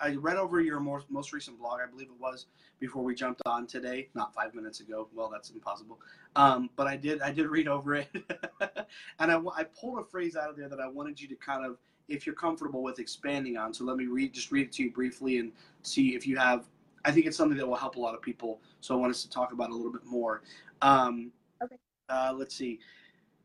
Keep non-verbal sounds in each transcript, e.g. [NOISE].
I read over your most most recent blog, I believe it was before we jumped on today, not five minutes ago. Well, that's impossible. Um, but I did I did read over it, [LAUGHS] and I I pulled a phrase out of there that I wanted you to kind of, if you're comfortable with expanding on. So let me read just read it to you briefly and see if you have. I think it's something that will help a lot of people. So I want us to talk about it a little bit more. Um, okay. Uh, let's see.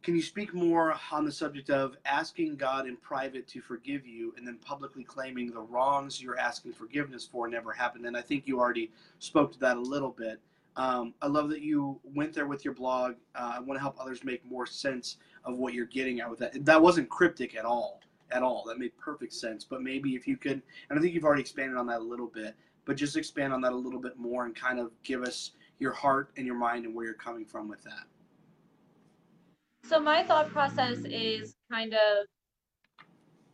Can you speak more on the subject of asking God in private to forgive you and then publicly claiming the wrongs you're asking forgiveness for never happened? And I think you already spoke to that a little bit. Um, I love that you went there with your blog. Uh, I want to help others make more sense of what you're getting at with that. That wasn't cryptic at all, at all. That made perfect sense. But maybe if you could, and I think you've already expanded on that a little bit, but just expand on that a little bit more and kind of give us your heart and your mind and where you're coming from with that. So my thought process is kind of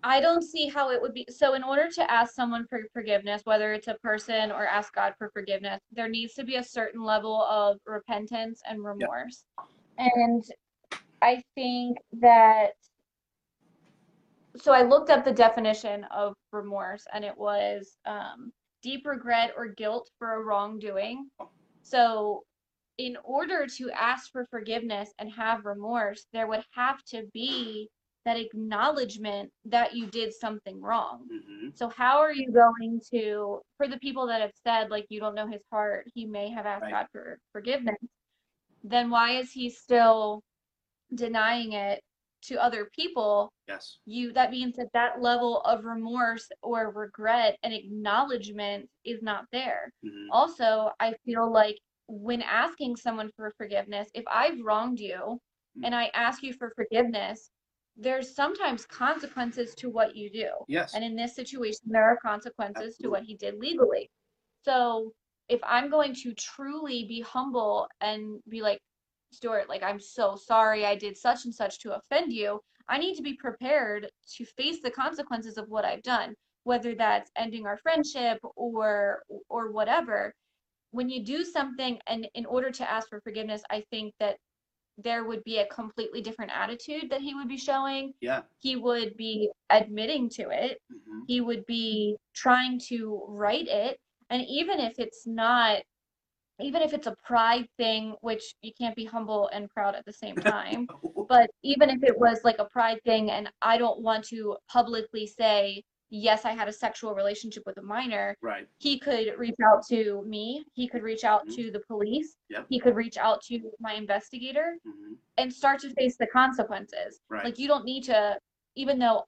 I don't see how it would be. So, in order to ask someone for forgiveness, whether it's a person or ask God for forgiveness, there needs to be a certain level of repentance and remorse. Yep. And I think that, so I looked up the definition of remorse, and it was um, deep regret or guilt for a wrongdoing. So, in order to ask for forgiveness and have remorse, there would have to be that acknowledgement that you did something wrong. Mm-hmm. So, how are you going to, for the people that have said, like, you don't know his heart, he may have asked right. God for forgiveness, then why is he still denying it to other people? Yes. You, that means that that level of remorse or regret and acknowledgement is not there. Mm-hmm. Also, I feel like when asking someone for forgiveness, if I've wronged you mm. and I ask you for forgiveness, there's sometimes consequences to what you do. Yes. And in this situation, there are consequences Absolutely. to what he did legally. So if I'm going to truly be humble and be like, Stuart, like, I'm so sorry I did such and such to offend you, I need to be prepared to face the consequences of what I've done, whether that's ending our friendship or or whatever when you do something and in order to ask for forgiveness, I think that there would be a completely different attitude that he would be showing. Yeah. He would be admitting to it. Mm-hmm. He would be trying to right it. And even if it's not, even if it's a pride thing, which you can't be humble and proud at the same time, [LAUGHS] but even if it was like a pride thing and I don't want to publicly say, yes, I had a sexual relationship with a minor, right. he could reach out to me. He could reach out mm-hmm. to the police. Yep. He could reach out to my investigator mm-hmm. and start to face the consequences. Right. Like you don't need to, even though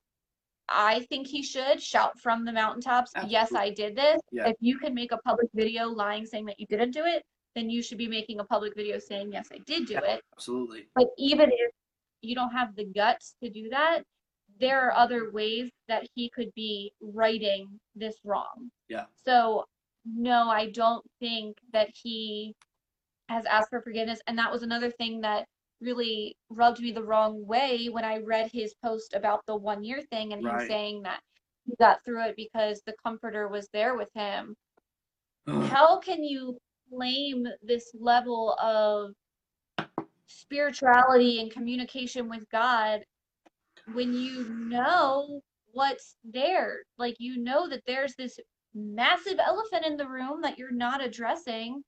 I think he should shout from the mountaintops, Absolutely. yes, I did this. Yeah. If you can make a public video lying saying that you didn't do it, then you should be making a public video saying, yes, I did do it. Absolutely. But even if you don't have the guts to do that, there are other ways that he could be righting this wrong. Yeah. So, no, I don't think that he has asked for forgiveness. And that was another thing that really rubbed me the wrong way when I read his post about the one year thing and right. him saying that he got through it because the comforter was there with him. How can you claim this level of spirituality and communication with God when you know what's there. Like you know that there's this massive elephant in the room that you're not addressing.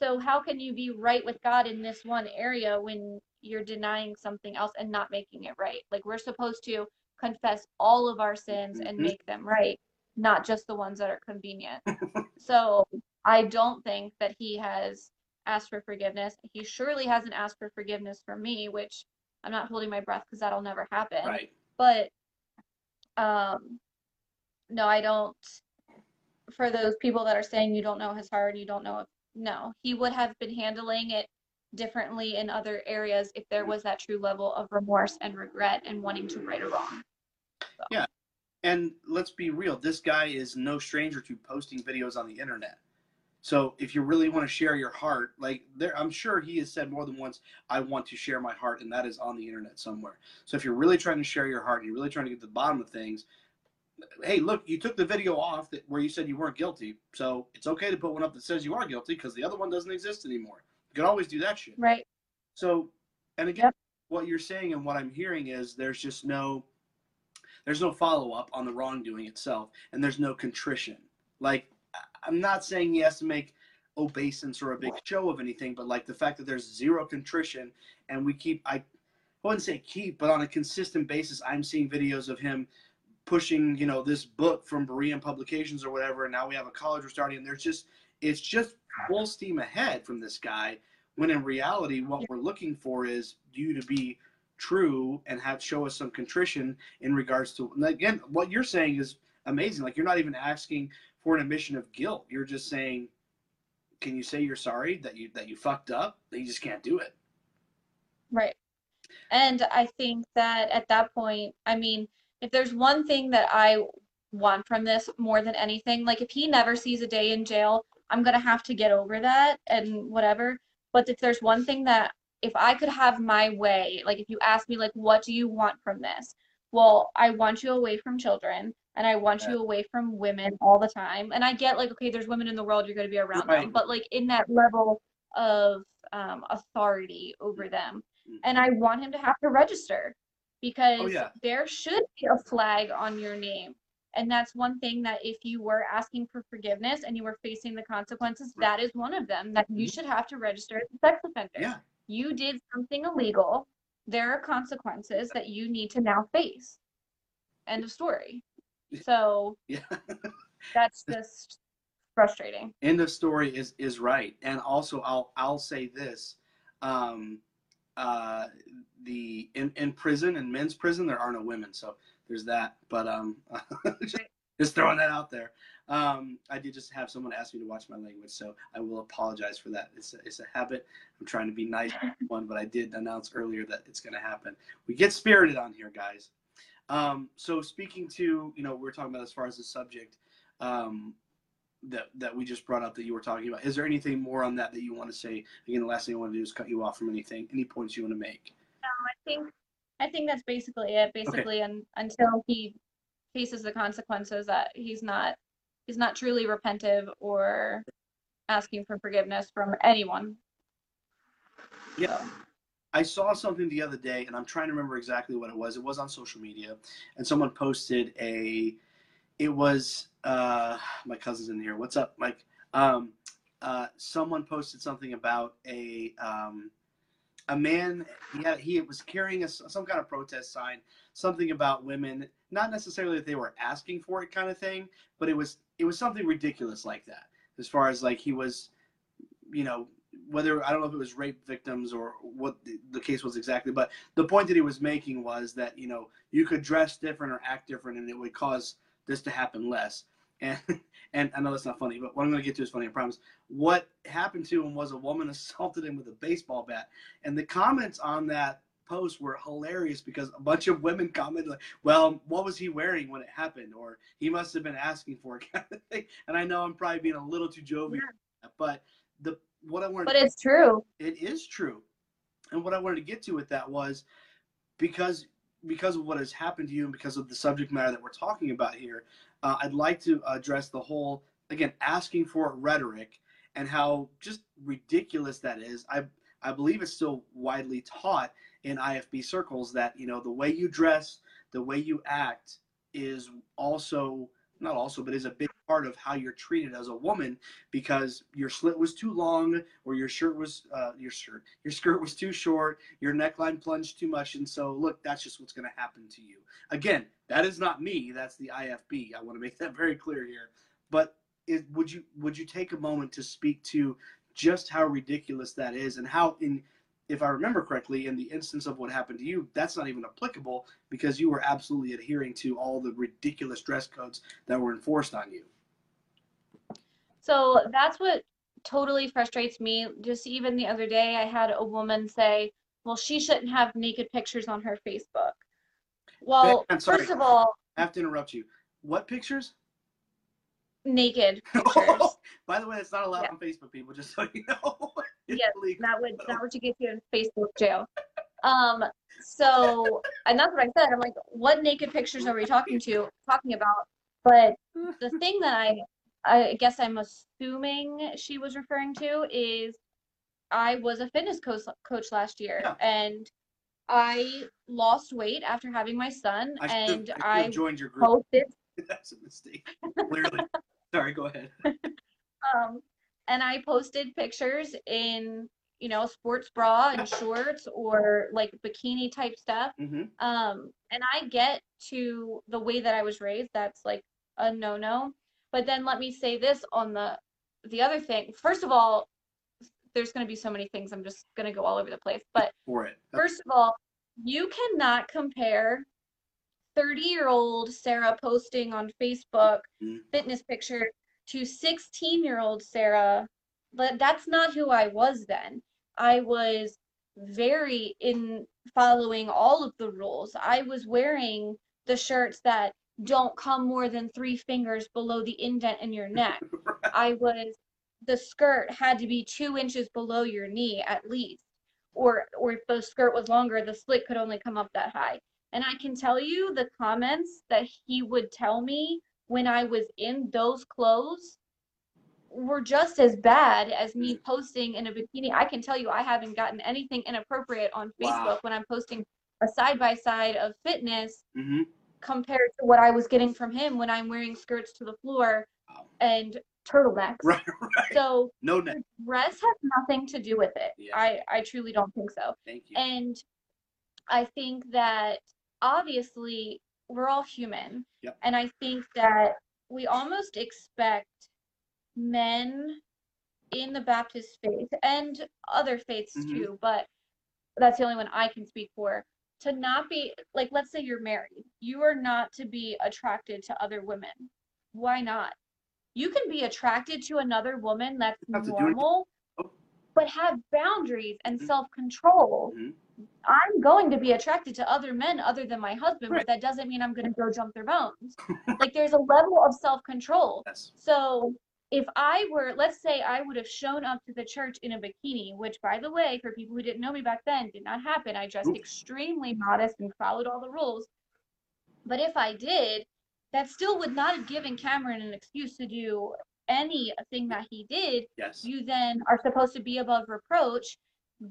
So how can you be right with God in this one area when you're denying something else and not making it right? Like we're supposed to confess all of our sins and mm-hmm. make them right, not just the ones that are convenient. [LAUGHS] so I don't think that he has asked for forgiveness. He surely hasn't asked for forgiveness for me, which I'm not holding my breath because that'll never happen. Right. But um, no, I don't. For those people that are saying you don't know his heart, you don't know if no, he would have been handling it differently in other areas if there was that true level of remorse and regret and wanting to right a wrong. So. Yeah. And let's be real, this guy is no stranger to posting videos on the internet. So if you really want to share your heart, like there, I'm sure he has said more than once, I want to share my heart, and that is on the internet somewhere. So if you're really trying to share your heart, and you're really trying to get to the bottom of things, hey, look, you took the video off that where you said you weren't guilty, so it's okay to put one up that says you are guilty because the other one doesn't exist anymore. You can always do that shit. Right. So, and again, yep. what you're saying and what I'm hearing is there's just no, there's no follow up on the wrongdoing itself, and there's no contrition Like, I'm not saying he has to make obeisance or a big show of anything, but like the fact that there's zero contrition and we keep, I, I wouldn't say keep, but on a consistent basis, I'm seeing videos of him pushing, you know, this book from Berean Publications or whatever, and now we have a college we're starting, and there's just, it's just full steam ahead from this guy. When in reality, what we're looking for is you to be true and have show us some contrition in regards to again what you're saying is amazing like you're not even asking for an admission of guilt. You're just saying can you say you're sorry that you that you fucked up? That you just can't do it. Right. And i think that at that point i mean if there's one thing that i want from this more than anything like if he never sees a day in jail i'm going to have to get over that and whatever. But if there's one thing that if I could have my way, like if you ask me like what do you want from this? Well, I want you away from children and I want you away from women all the time. And I get like okay, there's women in the world you're going to be around right. them, but like in that level of um, authority over them. Mm-hmm. And I want him to have to register because oh, yeah. there should be a flag on your name. And that's one thing that if you were asking for forgiveness and you were facing the consequences, right. that is one of them that you mm-hmm. should have to register as a sex offender. Yeah you did something illegal. There are consequences that you need to now face. End of story. So [LAUGHS] yeah. that's just frustrating. End of story is is right. And also I'll I'll say this. Um uh the in, in prison in men's prison there are no women, so there's that. But um [LAUGHS] just throwing that out there. Um, I did just have someone ask me to watch my language, so I will apologize for that. It's a, it's a habit. I'm trying to be nice one, [LAUGHS] but I did announce earlier that it's going to happen. We get spirited on here, guys. Um, so speaking to, you know, we are talking about as far as the subject um, that that we just brought up that you were talking about. Is there anything more on that that you want to say? Again, the last thing I want to do is cut you off from anything. Any points you want to make? No, I think I think that's basically it. Basically, okay. and until he faces the consequences that he's not he's not truly repentive or asking for forgiveness from anyone. Yeah. So. I saw something the other day, and I'm trying to remember exactly what it was. It was on social media, and someone posted a. It was uh, my cousin's in here. What's up, Mike? Um, uh, someone posted something about a um, a man. He he was carrying a, some kind of protest sign, something about women. Not necessarily that they were asking for it, kind of thing, but it was it was something ridiculous like that. As far as like he was, you know, whether I don't know if it was rape victims or what the, the, case was exactly, but the point that he was making was that you know you could dress different or act different, and it would cause this to happen less. [LAUGHS] And and I know that's not funny, but what I'm going to get to is funny. I promise. What happened to him was a woman [LAUGHS] assaulted him with a baseball bat, and the comments on that post were hilarious because a bunch of women [LAUGHS] commented like, "Well, what was he wearing when it happened?" or "He must have been asking for it," kind of thing. And I know I'm probably being a little too jovial, yeah. but the what I wanted. But it's true. It is true, and what I wanted to get to with that was because because of what has happened to you and because of the subject matter that we're talking about here, uh, I'd like to address the whole again asking for rhetoric and how just ridiculous that is. I I believe it's still widely taught in IFB circles that you know the way you dress, the way you act is also not also, but is a big part of how you're treated as a woman because your slit was too long or your shirt was uh, your shirt your skirt was too short, your neckline plunged too much, and so look, that's just what's going to happen to you. Again, that is not me. That's the IFB. I want to make [LAUGHS] that very clear here. But it, would you would you take a moment to speak to just how ridiculous that is and how in if I remember correctly, in the instance of what happened to you, that's not even applicable because you were absolutely adhering to all the ridiculous dress codes that were enforced on you. So that's what totally frustrates me. Just even the other day, I had a woman say, well, she shouldn't have naked pictures on her Facebook. Well, first of all, I have to interrupt you. What pictures? Naked [LAUGHS] pictures. By the way, it's not allowed yeah. on Facebook, people, just so you know [LAUGHS] yes, that would that would get you in Facebook jail. Um, so and that's what I said. I'm like, what naked pictures are we talking to talking about? But the [LAUGHS] thing that I I guess I'm assuming she was referring to is I was a fitness coach coach last year yeah. and I lost weight after having my son I and I, I joined your group. Posted, [LAUGHS] That's a mistake. Clearly. [LAUGHS] Sorry, go ahead. um, and I posted pictures in you know sports bra and shorts or like bikini type stuff. hmm Um, and I get to the way that I was raised. That's like a no no. But then let me say this on the the other thing. First of all, there's going to be so many things. I'm just going to go all over the place. But For it. First of all, you cannot compare 30 year old Sarah posting on Facebook Mm. fitness picture to 16 year old Sarah. But that's not who I was then. I was very in following all of the rules. I was wearing the shirts that don't come more than three fingers below the indent in your neck. [LAUGHS] I was the skirt had to be two inches below your knee at least. Or or if the skirt was longer, the slit could only come up that high. And I can tell you the comments that he would tell me when I was in those clothes were just as bad as me posting in a bikini. I can tell you I haven't gotten anything inappropriate on Facebook Wow. when I'm posting a side by side of fitness hmm compared to what I was getting from him when I'm wearing skirts to the floor Wow. and turtlenecks. Right, [LAUGHS] right. So No neck. dress has nothing to do with it. Yeah. I, I truly don't think so. Thank you. And I think that obviously we're all human. Yep. And I think that we almost expect men in the Baptist faith and other faiths Mhm. too, but that's the only one I can speak for. To not be like, let's say you're married, you are not to be attracted to other women. Why not? You can be attracted to another woman that's Have to do it- normal, Oh. but have boundaries and Mhm. self control. Mhm. I'm going to be attracted to other men other than my husband, Right. but that doesn't mean I'm going to go jump their bones. [LAUGHS] like there's a level of self control. Yes. So if I were, let's say I would have shown up to the church in a bikini, which by the way, for people who didn't know me back then, did not happen. I dressed extremely modest and followed all the rules. But if I did, that still would not have given Cameron an excuse to do anything that he did. Yes. You then are supposed to be above reproach.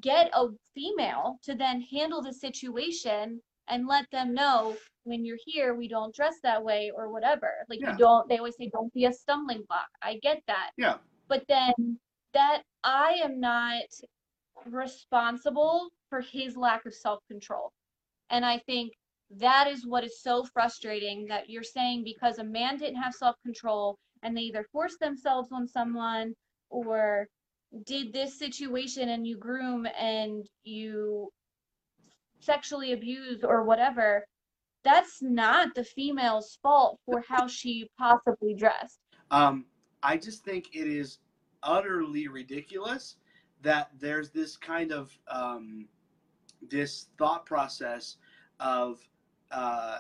Get a female to then handle the situation and let them know when you're here, we don't dress that way or whatever. Like Yeah. you don't, they always say, don't be a stumbling block. I get that. Yeah. But then that I am not responsible for his lack of self control. And I think that is what is so frustrating that you're saying because a man didn't have self control and they either forced themselves on someone or did this situation and you groom and you sexually abuse or whatever that's not the female's fault for how she possibly dressed. Um, I just think it is utterly ridiculous that there's this kind of um, this thought process of uh,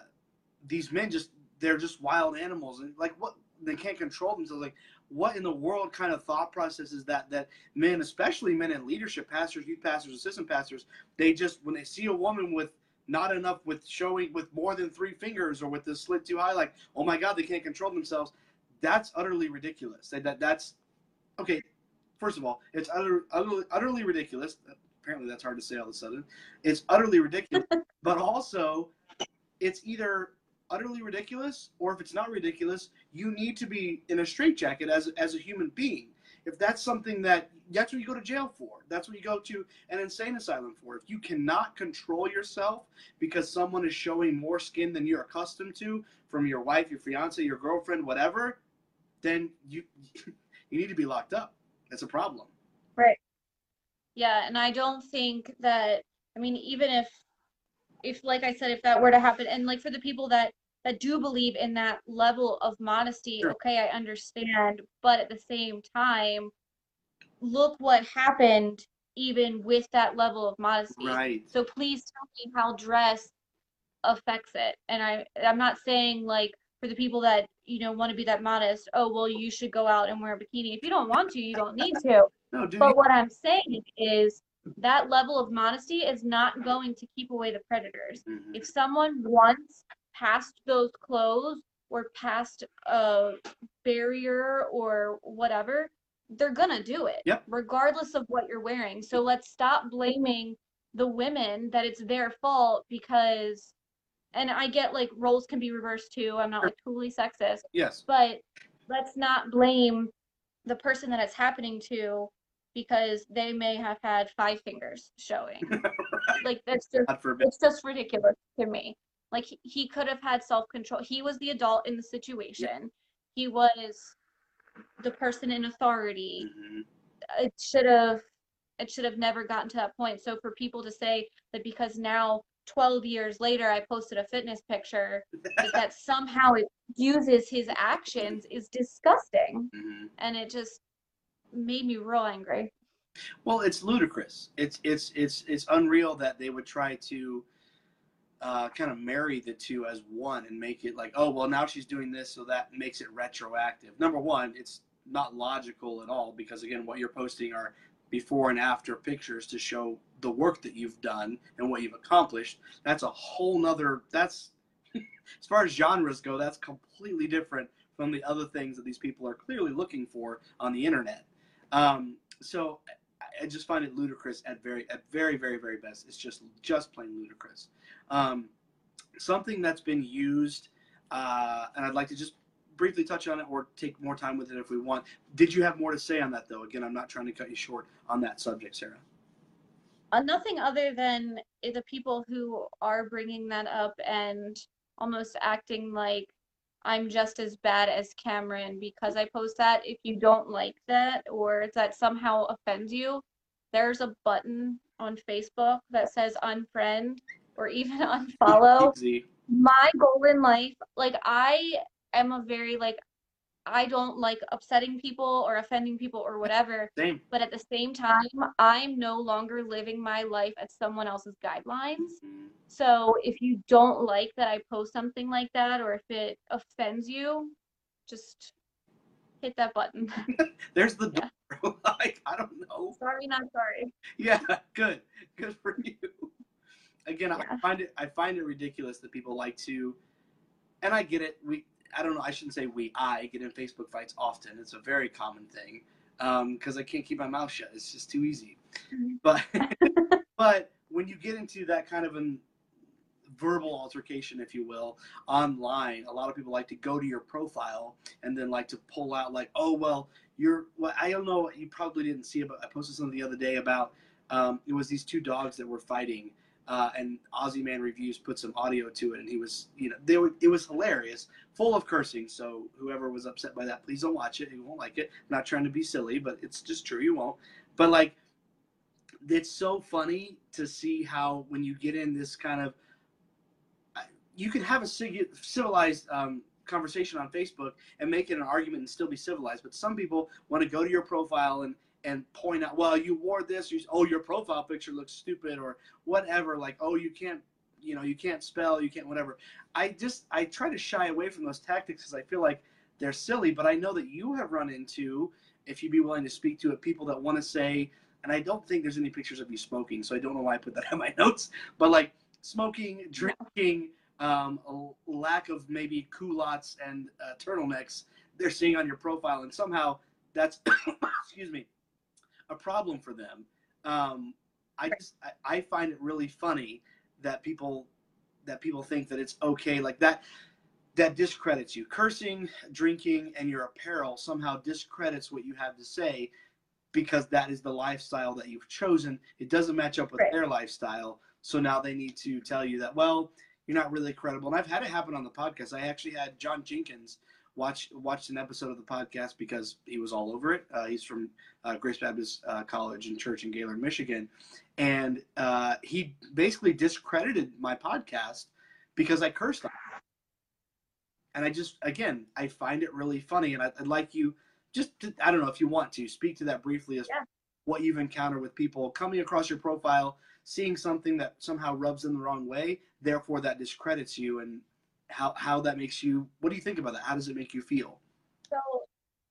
these men just they're just wild animals and like what they can't control themselves. Like what in the world kind of thought process is that that men especially men in leadership pastors youth pastors assistant pastors they just when they see a woman with not enough with showing with more than three fingers or with the slit too high like oh my god they can't control themselves that's utterly ridiculous. That, that that's okay first of all it's utter, utterly, utterly ridiculous. Apparently that's hard to say all of a sudden. It's utterly ridiculous [LAUGHS] but also it's either utterly ridiculous or if it's not ridiculous you need to be in a straitjacket as, as a human being. If that's something that that's what you go to jail for. That's what you go to an insane asylum for. If you cannot control yourself because someone is showing more skin than you're accustomed to from your wife your fiance your girlfriend whatever then you [LAUGHS] you need to be locked up. That's a problem. Right. yeah and i don't think that i mean even if if like i said if that were to happen and like for the people that that do believe in that level of modesty Sure. okay i understand but at the same time look what happened even with that level of modesty right so please tell me how dress affects it and i i'm not saying like for the people that you know want to be that modest oh well you should go out and wear a bikini if you don't want to you don't need to [LAUGHS] no dude but what I'm saying is that level of modesty is not going to keep away the predators. Mhm. If someone wants past those clothes or past a barrier or whatever, they're gonna do it, Yep. regardless of what you're wearing. So let's stop blaming the women that it's their fault because, and I get like roles can be reversed too. I'm not like totally sexist, yes but let's not blame the person that it's happening to because they may have had five fingers showing. [LAUGHS] like that's just it's just ridiculous to me. Like he, he could have had self control. He was the adult in the situation. He was the person in authority. Mhm. It should have it should have never gotten to that point. So for people to say that because now 12 years later I posted a fitness picture that, [LAUGHS] that somehow it uses his actions is disgusting. Mhm. And it just made me real angry. Well, it's ludicrous. It's it's it's it's unreal that they would try to uh, kind of marry the two as one and make it like, oh well, now she's doing this, so that makes it retroactive. Number one, it's not logical at all because again, what you're posting are before and after pictures to show the work that you've done and what you've accomplished. That's a whole nother. That's [LAUGHS] as far as genres go, that's completely different from the other things that these people are clearly looking for on the internet. Um, so I- just find it ludicrous at very, at very, very, very best. It's just, just plain ludicrous. Um, something that's been used, uh, and I'd like to just briefly touch on it or take more time with it if we want. Did you have more to say on that though? Again, I'm not trying to cut you short on that subject, Sarah. uh, nothing other than the people who are bringing that up and almost acting like I'm just as bad as Cameron because I post that. If you don't like that or if that somehow offends you, there's a button on Facebook that says unfriend or even [LAUGHS] unfollow. Easy. My goal in life, like I am a very like I don't like upsetting people or offending people or whatever Same. but at the same time, I'm no longer living my life at someone else's guidelines. So if you don't like that I post something like that, or if it offends you, just hit that button. [LAUGHS] There's the Yeah. door. [LAUGHS] like, I don't know. sorry, not sorry. Yeah, [LAUGHS] good. Good for you. Again, I find it I find it ridiculous that people like to and I get it. We I don't know, I shouldn't say we, I get in Facebook fights often. It's a very common thing. Um, because I can't keep my mouth shut. It's just too easy. Mhm. But [LAUGHS] but when you get into that kind of an verbal altercation, if you will, online, a lot of people like to go to your profile and then like to pull out like, oh well, you're well, I don't know, you probably didn't see it, but I posted something the other day about um, it was these two dogs that were fighting. Uh, and Aussie Man Reviews put some audio to it, and he was, you know, they were, it was hilarious, full of cursing. So whoever was upset by that, please don't watch it. You won't like it. I'm not trying to be silly, but it's just true. You won't. But like, it's so funny to see how when you get in this kind of you can have a civilized um, conversation on Facebook and make it an argument and still be civilized. But some people want to go to your profile and and point out, well, you wore this. You, oh, your profile picture looks stupid or whatever. Like, oh, you can't, you know, you can't spell, you can't whatever. I just I try to shy away from those tactics because I feel like they're silly. But I know that you have run into, if you'd be willing to speak to it, people that want to say. And I don't think there's any pictures of you smoking, so I don't know why I put that [LAUGHS] in my notes. But like smoking, drinking, um, a lack of maybe culottes and uh, turtlenecks they're seeing on your profile, and somehow that's [COUGHS] excuse me a problem for them. Um, I just I, I find it really funny that people that people think that it's okay like that that discredits you. Cursing drinking and your apparel somehow discredits what you have to say because that is the lifestyle that you've chosen. It doesn't match up with Right. their lifestyle. So now they need to tell you that well you're not really credible. And i've had it happen on the podcast. I actually had john jenkins watch watched an episode of the podcast because he was all over it uh, he's from uh, grace baptist uh, college and church in gaylord michigan and uh, he basically discredited my podcast because i cursed on it. and i just again i find it really funny and I, i'd like you just to, i don't know if you want to speak to that briefly as Yeah. what you've encountered with people coming across your profile seeing something that somehow rubs them the wrong way therefore that discredits you and how how that makes you what do you think about that how does it make you feel So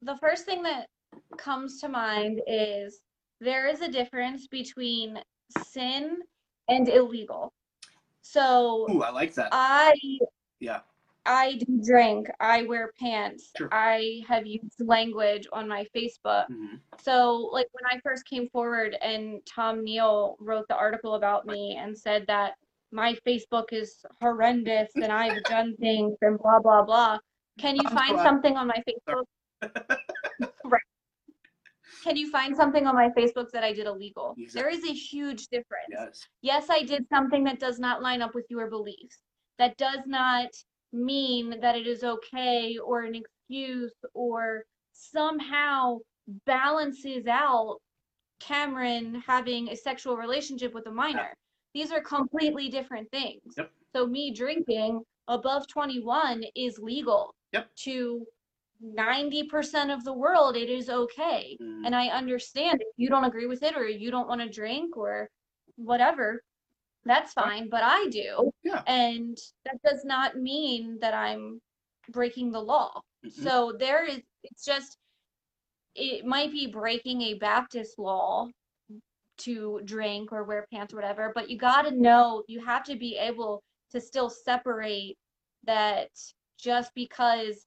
the first thing that comes to mind is there is a difference between sin and illegal. So ooh i like that I yeah I do drink, I wear pants, Sure. I have used language on my Facebook. Mhm. So like when I first came forward and Tom Neal wrote the article about me and said that my Facebook is horrendous and I've done things and blah blah blah. Can you find something on my Facebook [LAUGHS] right. Can you find something on my Facebook that I did illegal? Exactly. There is a huge difference. Yes. Yes, I did something that does not line up with your beliefs. That does not mean that it is okay or an excuse or somehow balances out Cameron having a sexual relationship with a minor. These are completely different things. Yep. So me drinking above 21 is legal. Yep. To 90% of the world it is okay. Mm. And I understand if you don't agree with it or you don't want to drink or whatever, that's fine, but I do. Yeah. And that does not mean that I'm breaking the law. Mhm. So there is, it's just, it might be breaking a Baptist law to drink or wear pants or whatever, but you got to know, you have to be able to still separate that just because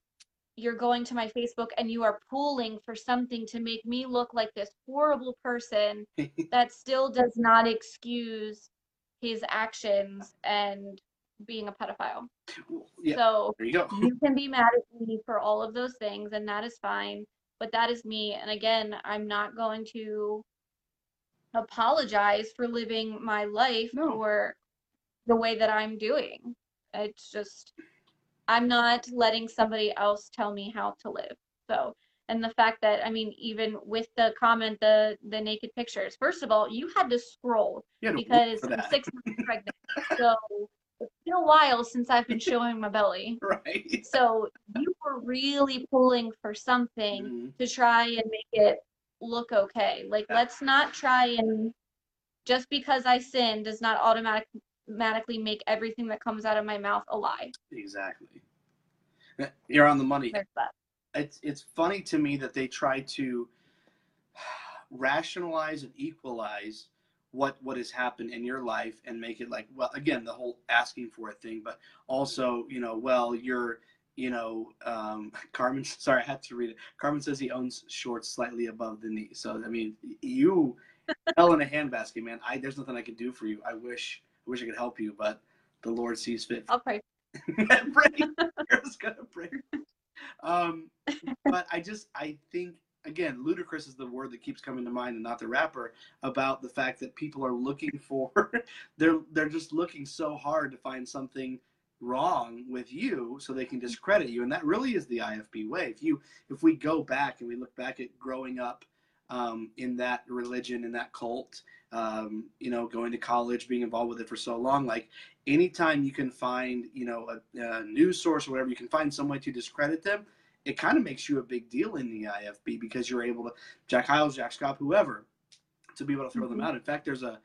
you're going to my Facebook and you are pulling for something to make me look like this horrible person, [LAUGHS] that still does not excuse his actions and being a pedophile. yeah. So There you go. you can be mad at me for all of those things, and that is fine. But that is me. And again, I'm not going to apologize for living my life No. or the way that I'm doing. It's just, I'm not letting somebody else tell me how to live. So, and the fact that, I mean, even with the comment, the the naked pictures. First of all, you had to scroll had to because I'm six months [LAUGHS] pregnant. So it's been a while since I've been showing my belly. Right. So you were really pulling for something Mhm. to try and make it look okay. Like Yeah. let's not try and just because I sin does not automatic- automatically make everything that comes out of my mouth a lie. Exactly. Uh, you're on the money. It's it's funny to me that they try to [SIGHS] rationalize and equalize what what has happened in your life and make it like well again the whole asking for a thing but also you know well you're you know um [LAUGHS] carmen sorry i had to read it carmen says he owns shorts slightly above the knee so i mean you [LAUGHS] fell in a handbasket man i there's nothing i could do for you i wish i wish i could help you but the lord sees fit I'll pray. pray. I was gonna pray. Um, but I just I think again, ludicrous is the word that keeps coming to mind, and not the rapper. About the fact that people are looking for, [LAUGHS] they're they're just looking so hard to find something wrong with you so they can discredit you, and that really is the IFB way. If you if we go back and we look back at growing up um, in that religion in that cult. Um, you know, going to college, being involved with it for so long, like anytime you can find, you know, a, a news source or whatever, you can find some way to discredit them. It kind of makes you a big deal in the IFB because you're able to Jack Hyles, Jack Scott, whoever, to be able to throw them Mhm. out. In fact, there's a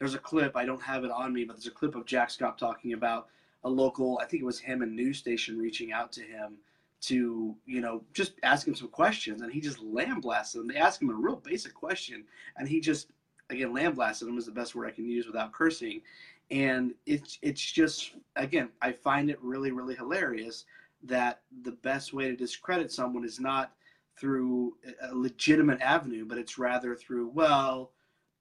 there's a clip I don't have it on me, but there's a clip of Jack Scott talking about a local, I think it was him, and news station reaching out to him to, you know, just ask him some questions, and he just lambasted them. They asked him a real basic question, and he just, again, lambasted them is the best word I can use without cursing. And it's it's just, again, I find it really really hilarious that the best way to discredit someone is not through a legitimate avenue, but it's rather through, well,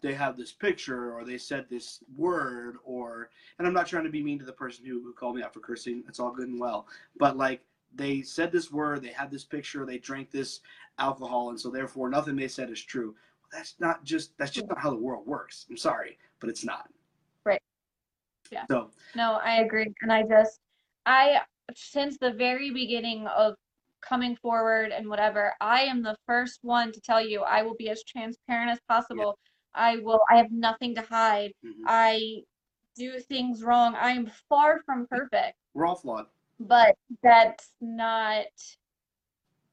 they have this picture or they said this word or and I'm not trying to be mean to the person who, who called me out for cursing. It's all good and well. But like they said this word, they had this picture, they drank this alcohol, and so therefore nothing they said is true. Well, that's not just that's just not how the world works. I'm sorry, but it's not. Right. Yeah. So No, I agree. And I just, I, since the very beginning of coming forward and whatever, I am the first one to tell you I will be as transparent as possible. I will, I have nothing to hide. mhm. I do things wrong. I am far from perfect, we're all flawed. but that's not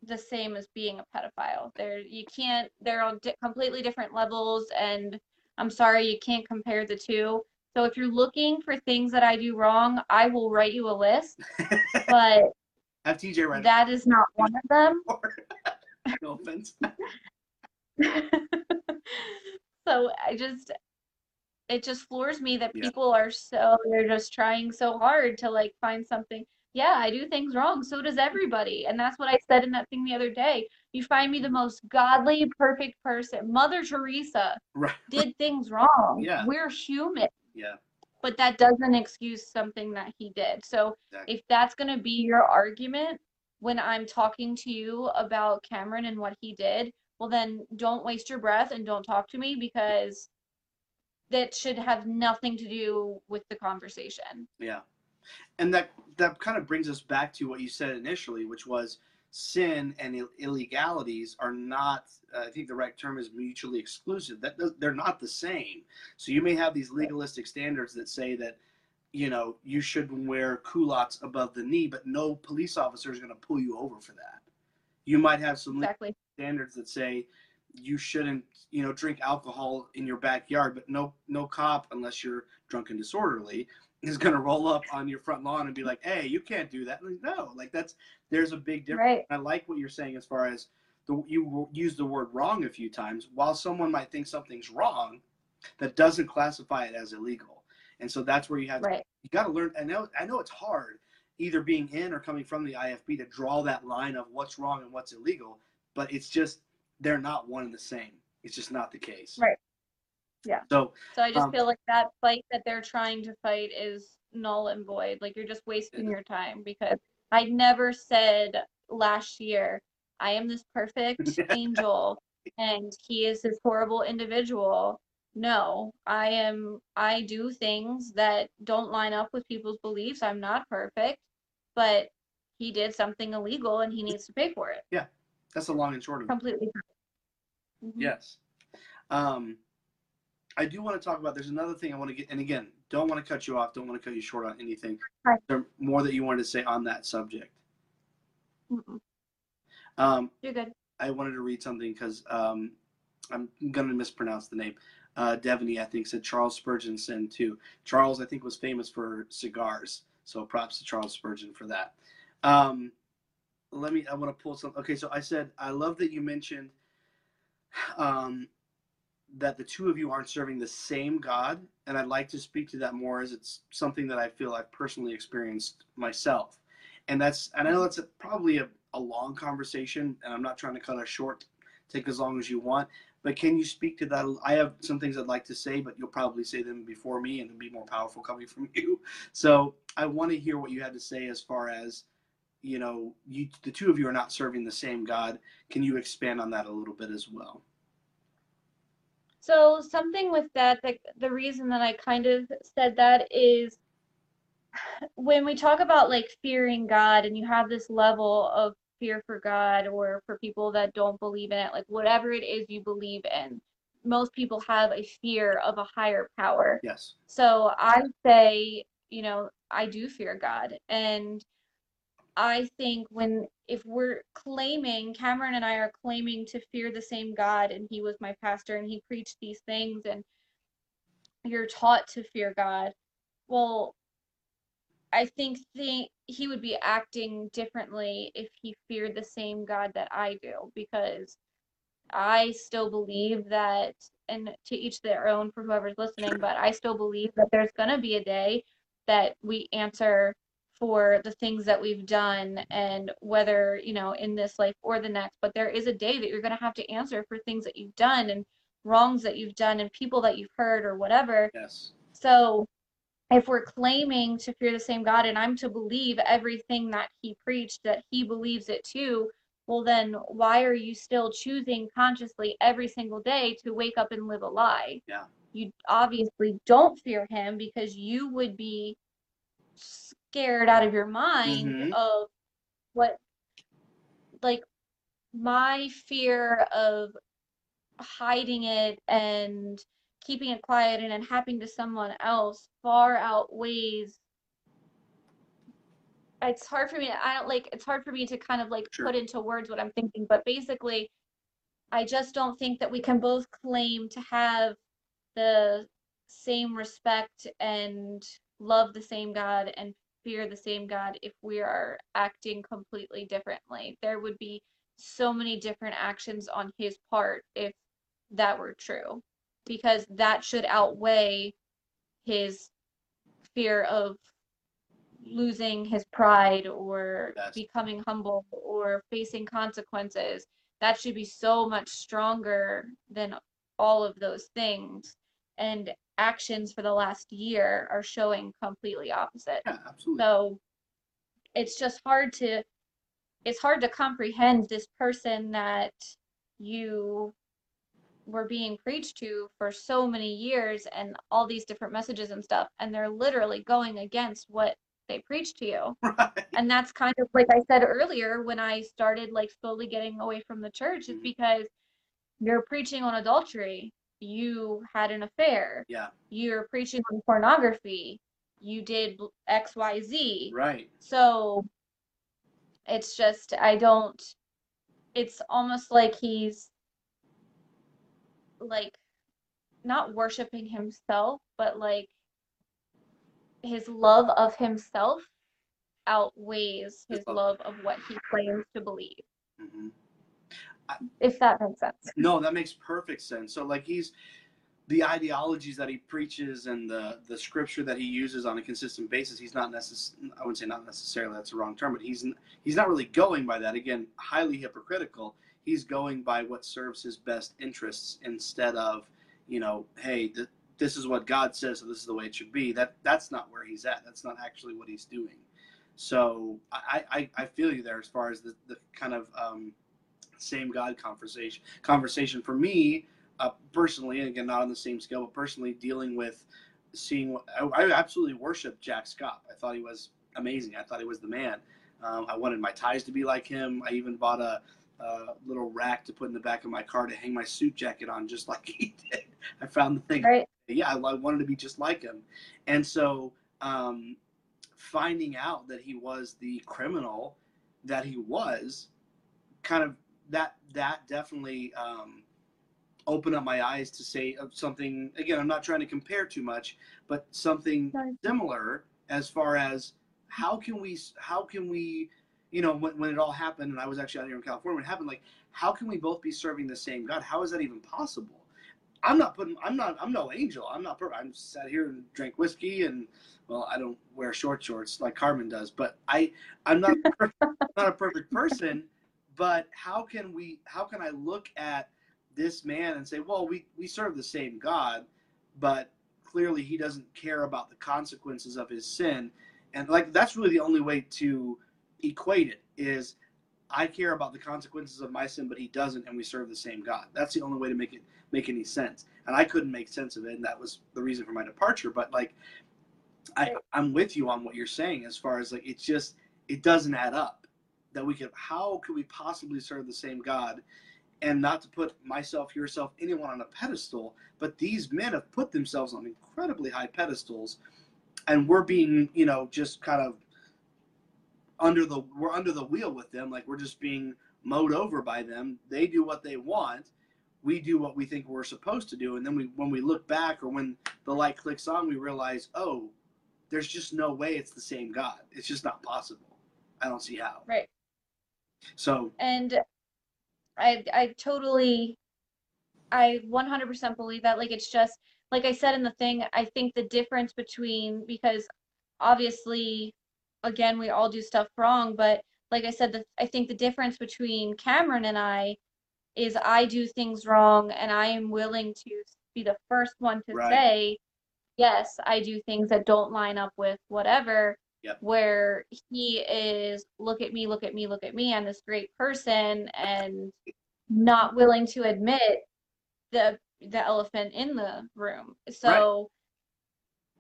the same as being a pedophile. There, you can't, they're on di- completely different levels, and I'm sorry, you can't compare the two. So if you're looking for things that I do wrong, I will write you a list, [LAUGHS] but Have TJ write that is not one of them. [LAUGHS] no offense. [LAUGHS] so I just it just floors me that Yeah. people are so they're just trying so hard to like find something. Yeah, I do things wrong. So does everybody. And that's what I said in that thing the other day. You find me the most godly, perfect person. Mother Teresa Right. did things wrong. Yeah. We're human. Yeah. But that doesn't excuse something that he did. So Exactly. if that's going to be your argument, when I'm talking to you about Cameron and what he did, well, then don't waste your breath and don't talk to me because that should have nothing to do with the conversation. Yeah. And that that kind of brings us back to what you said initially, which was sin and Ill- illegalities are not uh, i think the right term is mutually exclusive that they're not the same so you may have these legalistic standards that say that you know you shouldn't wear culottes above the knee but no police officer is going to pull you over for that you might have some exactly. standards that say you shouldn't you know drink alcohol in your backyard but no no cop unless you're drunk and disorderly is going to roll up on your front lawn and be like, "Hey, you can't do that." Like, no, like that's there's a big difference. Right. I like what you're saying as far as the you use the word wrong a few times. While someone might think something's wrong, that doesn't classify it as illegal. And so that's where you have to, you got to learn. I know I know it's hard, either being in or coming from the IFB to draw that line of what's wrong and what's illegal. But it's just they're not one and the same. It's just not the case. Right. Yeah. So So I just Um, feel like that fight that they're trying to fight is null and void. Like you're just wasting Yeah. your time because I never said last year, I am this perfect [LAUGHS] angel and he is this horrible individual. No, I am, I do things that don't line up with people's beliefs. I'm not perfect, but he did something illegal and he needs to pay for it. Yeah, that's the long and short of it. Completely. Mhm. Yes. Um, I do want to talk about. There's another thing I want to get, and again, don't want to cut you off. Don't want to cut you short on anything. Right. There more that you wanted to say on that subject? Mm-mm. Um, You're good. I wanted to read something because um, I'm going to mispronounce the name. Uh, Devaney, I think, said Charles Spurgeon said too. Charles, I think, was famous for cigars, so props to Charles Spurgeon for that. Um, let me. I want to pull some. Okay, so I said I love that you mentioned um, that the two of you aren't serving the same God, and I'd like to speak to that more as it's something that I feel I've personally experienced myself, and that's and I know that's a, probably a, a long conversation, and I'm not trying to cut us short. Take as long as you want, but can you speak to that? I have some things I'd like to say, but you'll probably say them before me, and be more powerful coming from [LAUGHS] you. So I want to hear what you had to say as far as you know, you the two of you are not serving the same God. Can you expand on that a little bit as well? So something with that, the, the reason that I kind of said that is [SIGHS] when we talk about like fearing God and you have this level of fear for God or for people that don't believe in it, like whatever it is you believe in, most people have a fear of a higher power. Yes. So I say, you know, I do fear God. And I think when, if we're claiming, Cameron and I are claiming to fear the same God, and he was my pastor and he preached these things, and you're taught to fear God, well, I think the, he would be acting differently if he feared the same God that I do, because I still believe that, and to each their own for whoever's listening, but I still believe that there's going to be a day that we answer for the things that we've done and whether, you know, in this life or the next. But there is a day that you're going to have to answer for things that you've done and wrongs that you've done and people that you've hurt or whatever. Yes. So if we're claiming to fear the same God and I'm to believe everything that he preached, that he believes it too, well, then why are you still choosing consciously every single day to wake up and live a lie? Yeah. You obviously don't fear him because you would be scared out of your mind Mhm. of what, like, my fear of hiding it and keeping it quiet and it happening to someone else far outweighs it's hard for me i don't like it's hard for me to kind of like Sure. put into words what i'm thinking but basically i just don't think that we can both claim to have the same respect and love the same god and fear the same god if we are acting completely differently there would be so many different actions on his part if that were true because that should outweigh his fear of losing his pride or That's- becoming humble or facing consequences. That should be so much stronger than all of those things. And actions for the last year are showing completely opposite. Yeah, absolutely. So it's just hard to it's hard to comprehend this person that you were being preached to for so many years and all these different messages and stuff and they're literally going against what they preach to you [LAUGHS] Right. and that's kind of like i said earlier when i started like slowly getting away from the church is Mhm. because you're preaching on adultery you had an affair Yeah. you're preaching on pornography you did xyz Right. so it's just i don't it's almost like he's like not worshiping himself but like his love of himself outweighs his His love. of what he claims to believe hmm if that makes sense No, that makes perfect sense. So like he's the ideologies that he preaches and the the scripture that he uses on a consistent basis. He's not necess- I wouldn't say not necessarily. That's the wrong term, but he's he's not really going by that. Again, highly hypocritical. He's going by what serves his best interests instead of you know, hey, th- this is what God says, so this is the way it should be. That that's not where he's at. That's not actually what he's doing. So I I, I feel you there as far as the, the kind of um, same God conversation. Conversation for me, uh, personally, and again, not on the same scale, but personally, dealing with seeing. what- I, I absolutely worshiped Jack Schaap. I thought he was amazing. I thought he was the man. Um, I wanted my ties to be like him. I even bought a, a little rack to put in the back of my car to hang my suit jacket on, just [LAUGHS] like he did. I found the thing right yeah, I I wanted to be just like him. And so um, finding out that he was the criminal that he was, kind of that that definitely um, opened up my eyes to say of something. Again, I'm not trying to compare too much, but something Right. similar as far as how can we how can we you know when, when it all happened and i was actually out here in california when it happened like how can we both be serving the same god? How is that even possible? I'm not putting i'm not i'm no angel. I'm not perfect. I'm sat here and drank whiskey and well i don't wear short shorts like carmen does but i i'm not [LAUGHS] perfect, not a perfect person but how can we how can i look at this man and say well we we serve the same god but clearly he doesn't care about the consequences of his sin and like that's really the only way to equate it is i care about the consequences of my sin but he doesn't and we serve the same god. That's the only way to make it make any sense. And i couldn't make sense of it and that was the reason for my departure. But like i i'm with you on what you're saying as far as like it's just it doesn't add up that we could how could we possibly serve the same god and not to put myself yourself anyone on a pedestal? But these men have put themselves on incredibly high pedestals and we're being you know just kind of under the we're under the wheel with them like we're just being mowed over by them. They do what they want. We do what we think we're supposed to do. And then we when we look back or when the light clicks on we realize oh there's just no way it's the same god. It's just not possible. I don't see how. Right. So and i i totally i 100% believe that. Like it's just like i said in the thing i think the difference between because obviously again we all do stuff wrong but like i said the, i think the difference between cameron and i is i do things wrong and i am willing to be the first one to Right. say yes i do things that don't line up with whatever Yep. where he is look at me look at me look at me i'm this great person and not willing to admit the the elephant in the room so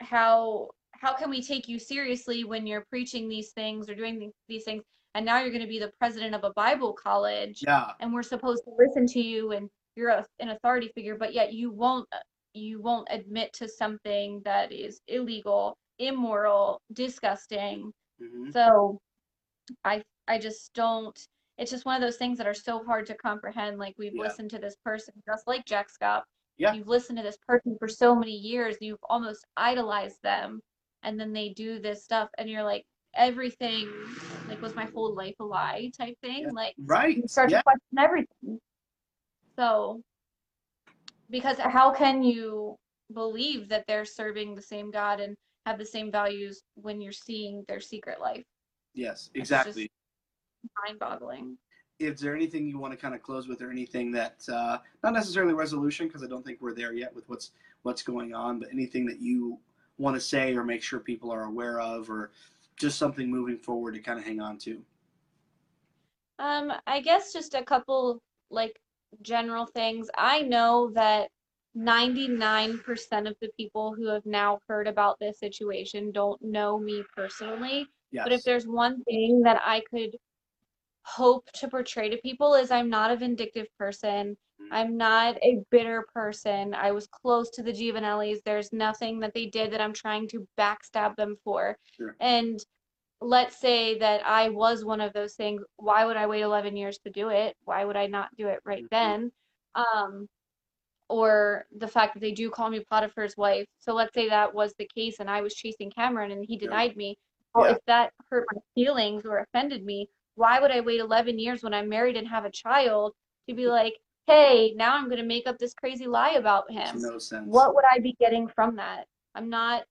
how how can we take you seriously when you're preaching these things or doing these things? And now you're going to be the president of a bible college. Yeah. And we're supposed to listen to you and you're a, an authority figure but yet you won't you won't admit to something that is illegal immoral disgusting. Hmm so i i just don't it's just one of those things that are so hard to comprehend. Like we've Yeah. listened to this person just like jack schaap. Yeah. you've listened to this person for so many years you've almost idolized them and then they do this stuff and you're like everything like was my whole life a lie type thing Yeah. like right you start yeah to question everything. So, because how can you believe that they're serving the same God and have the same values when you're seeing their secret life? yes exactly mind boggling. is there anything you want to kind of close with or anything that uh, not necessarily resolution because i don't think we're there yet with what's what's going on but anything that you want to say or make sure people are aware of or just something moving forward to kind of hang on to Um, I guess just a couple like general things. I know that 99% of the people who have now heard about this situation don't know me personally. Yes. But if there's one thing that I could hope to portray to people is I'm not a vindictive person. I'm not a bitter person. I was close to the Giovanellis. There's nothing that they did that I'm trying to backstab them for. Sure. And let's say that I was one of those things. Why would I wait 11 years to do it? Why would I not do it right Mhm. then? Um, or the fact that they do call me Potiphar's wife. So let's say that was the case and I was chasing Cameron and he Yeah. denied me. Well, Yeah. if that hurt my feelings or offended me, why would I wait 11 years when I'm married and have a child to be like, hey, now I'm going to make up this crazy lie about him? no sense. What would I be getting from that? I'm not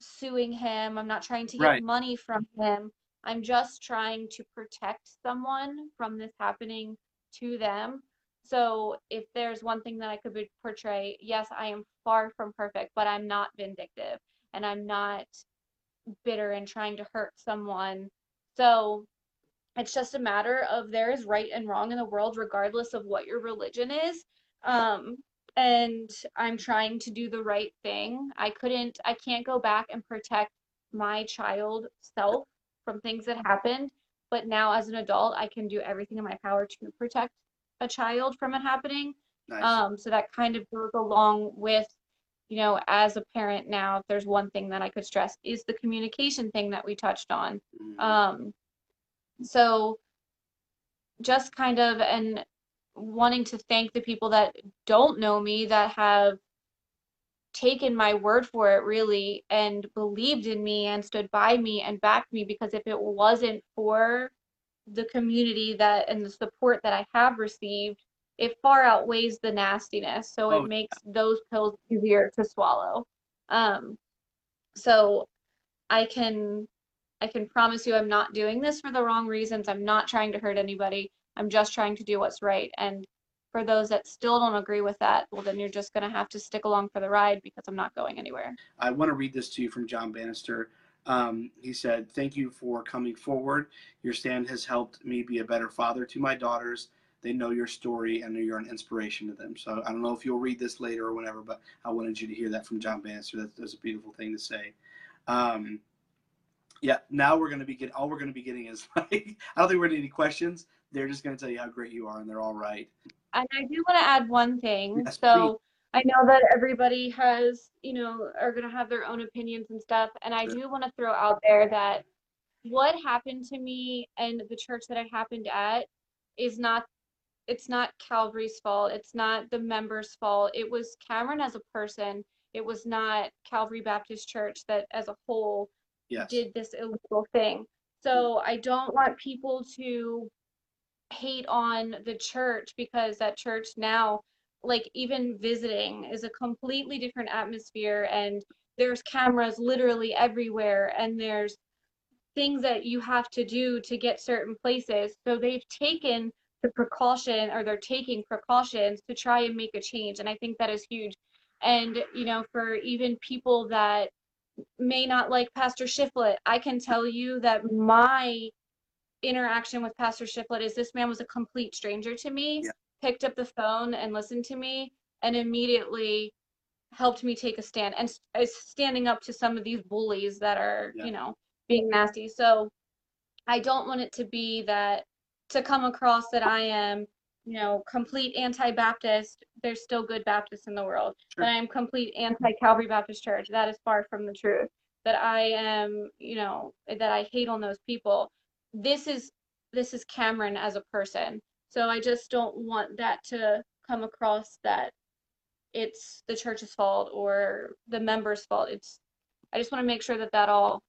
suing him. I'm not trying to get Right. money from him. I'm just trying to protect someone from this happening to them. So if there's one thing that I could portray, yes, I am far from perfect, but I'm not vindictive and I'm not bitter and trying to hurt someone. So it's just a matter of there is right and wrong in the world, regardless of what your religion is. Um, and I'm trying to do the right thing. I couldn't, I can't go back and protect my child self from things that happened. But now, as an adult, I can do everything in my power to protect a child from it happening. nice. Um, so that kind of goes along with, you know, as a parent now, if there's one thing that I could stress is the communication thing that we touched on. Mhm. Um, so just kind of and wanting to thank the people that don't know me that have taken my word for it really and believed in me and stood by me and backed me because if it wasn't for the community that and the support that I have received, it far outweighs the nastiness. So Oh, it makes those pills easier to swallow. Um, so I can I can promise you I'm not doing this for the wrong reasons. I'm not trying to hurt anybody. I'm just trying to do what's right. And for those that still don't agree with that, well, then you're just going to have to stick along for the ride because I'm not going anywhere. I want to read this to you from John Bannister. Um, he said, Thank you for coming forward. Your stand has helped me be a better father to my daughters. They know your story and you're an inspiration to them. So I don't know if you'll read this later or whenever, but I wanted you to hear that from John Bannister. That's, that's a beautiful thing to say. Um, yeah, now we're going to be getting, all we're going to be getting is [LAUGHS] like, I don't think we're going to any questions. They're just going to tell you how great you are and they're all right. And I do want to add one thing. Yes, so I know that everybody has, you know, are going to have their own opinions and stuff. And I Sure. do want to throw out there that what happened to me and the church that I happened at is not, it's not Calvary's fault. It's not the members' fault. It was Cameron as a person. It was not Calvary Baptist Church that as a whole Yes. did this illegal thing. So I don't want people to hate on the church because that church now, like even visiting, is a completely different atmosphere and there's cameras literally everywhere and there's things that you have to do to get certain places. So they've taken the precaution or they're taking precautions to try and make a change. And I think that is huge. And, you know, for even people that may not like Pastor Shiflett, I can tell you that my interaction with Pastor Shiflett is this man was a complete stranger to me, Yeah. picked up the phone and listened to me, and immediately helped me take a stand and is standing up to some of these bullies that are, Yeah. you know, being nasty. So I don't want it to be that to come across that I am, you know, complete anti-Baptist. There's still good Baptists in the world. Sure. That I am complete anti-Calvary Baptist Church. That is far from the truth. That I am, you know, that I hate on those people. This is this is Cameron as a person. So I just don't want that to come across that it's the church's fault or the members' fault. It's I just want to make sure that that all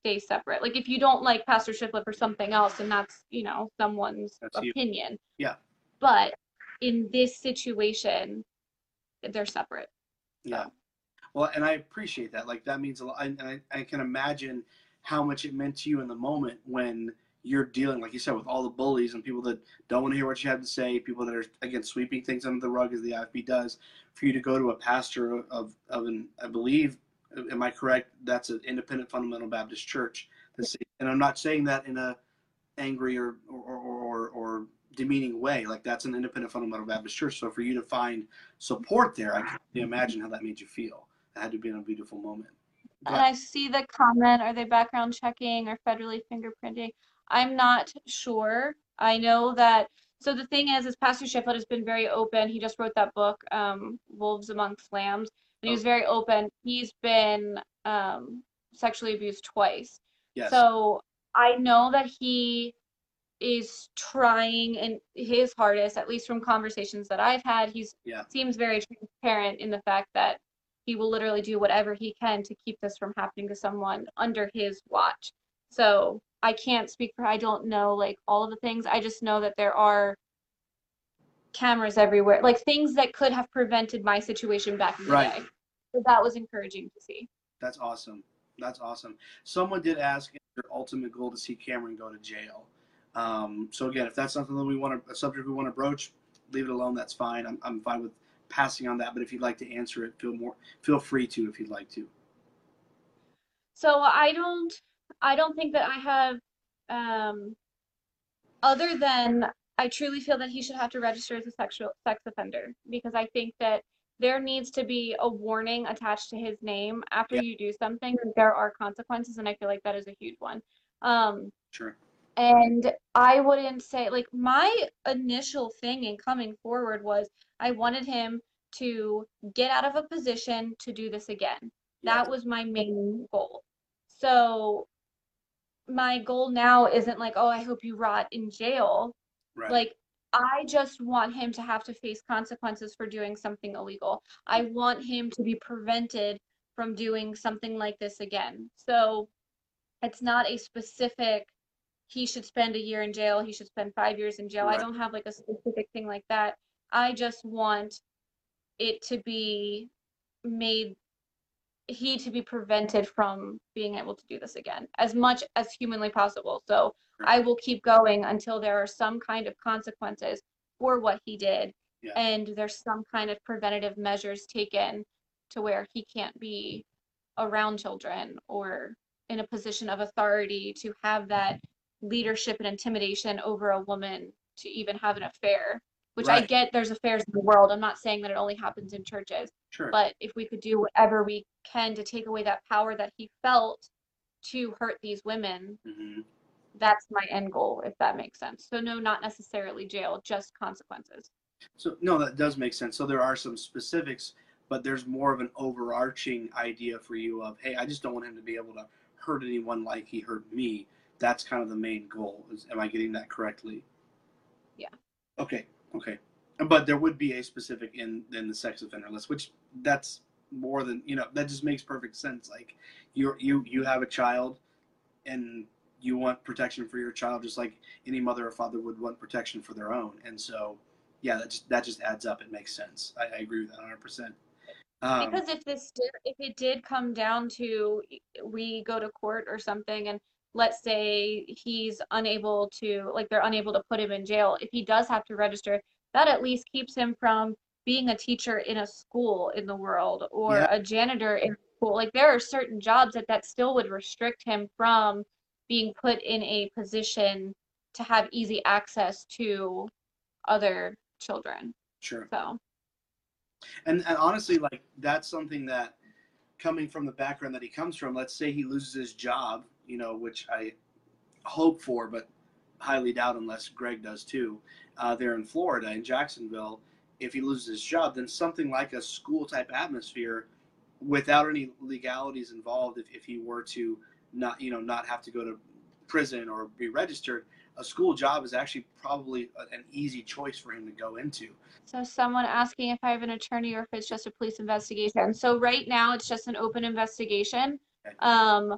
stays separate. Like if you don't like Pastor Shiflett for something else, and that's you know someone's That's you. opinion. Yeah. But in this situation, they're separate. Yeah. Well, and I appreciate that. Like that means a lot. And I, I can imagine how much it meant to you in the moment when you're dealing, like you said, with all the bullies and people that don't want to hear what you have to say, people that are again sweeping things under the rug as the IFB does. For you to go to a pastor of of an, I believe, am I correct? That's an independent fundamental Baptist church. And I'm not saying that in a angry or, or, or or demeaning way. Like that's an independent fundamental Baptist church. So for you to find support there, I can imagine how that made you feel. That had to be a beautiful moment. But, and I see the comment, are they background checking or federally fingerprinting? I'm not sure. I know that so the thing is, is Pastor Shiflett has been very open. He just wrote that book, um, Wolves Amongst Lambs, and he was very open. He's been um, sexually abused twice. Yes. So I know that he is trying and his hardest, at least from conversations that I've had. He's yeah. seems very transparent in the fact that he will literally do whatever he can to keep this from happening to someone under his watch. So I can't speak for I don't know like all of the things. I just know that there are cameras everywhere, like things that could have prevented my situation back in the right. day. So that was encouraging to see. That's awesome. That's awesome. Someone did ask your ultimate goal to see Cameron go to jail. Um, so again, if that's something that we want to, a subject we want to broach, leave it alone. That's fine. I'm, I'm fine with passing on that. But if you'd like to answer it, feel more, feel free to if you'd like to. So I don't, I don't think that I have, um, other than I truly feel that he should have to register as a sexual sex offender because I think that there needs to be a warning attached to his name after yeah. you do something. There are consequences, and I feel like that is a huge one. Um, sure. And I wouldn't say like my initial thing in coming forward was I wanted him to get out of a position to do this again. That was my main goal. So my goal now isn't like, oh, I hope you rot in jail. Right. Like I just want him to have to face consequences for doing something illegal. I want him to be prevented from doing something like this again. So it's not a specific he should spend a year in jail, he should spend 5 years in jail. Right. I don't have like a specific thing like that. I just want it to be made he to be prevented from being able to do this again as much as humanly possible. So I will keep going until there are some kind of consequences for what he did yeah. and there's some kind of preventative measures taken to where he can't be around children or in a position of authority to have that leadership and intimidation over a woman to even have an affair which right. I get there's affairs in the world. I'm not saying that it only happens in churches. Sure. But if we could do whatever we can to take away that power that he felt to hurt these women, mm-hmm. that's my end goal, if that makes sense. So no, not necessarily jail, just consequences. So no, that does make sense. So there are some specifics, but there's more of an overarching idea for you of, hey, I just don't want him to be able to hurt anyone like he hurt me. That's kind of the main goal. Is, am I getting that correctly? Yeah. Okay. Okay, but there would be a specific in in the sex offender list, which that's more than you know. That just makes perfect sense. Like you you you have a child, and you want protection for your child, just like any mother or father would want protection for their own. And so, yeah, that just that just adds up. It makes sense. I, I agree with that 100. Um, percent because if this did, if it did come down to we go to court or something and let's say he's unable to like they're unable to put him in jail if he does have to register that at least keeps him from being a teacher in a school in the world or yeah. a janitor in school. Like there are certain jobs that that still would restrict him from being put in a position to have easy access to other children. Sure. So. And, and honestly like that's something that coming from the background that he comes from let's say he loses his job you know, which I hope for, but highly doubt unless Greg does too. Uh, there in Florida, in Jacksonville, if he loses his job, then something like a school type atmosphere, without any legalities involved, if, if he were to not, you know, not have to go to prison or be registered, a school job is actually probably an easy choice for him to go into. So, someone asking if I have an attorney or if it's just a police investigation. So, right now it's just an open investigation. Okay. Um,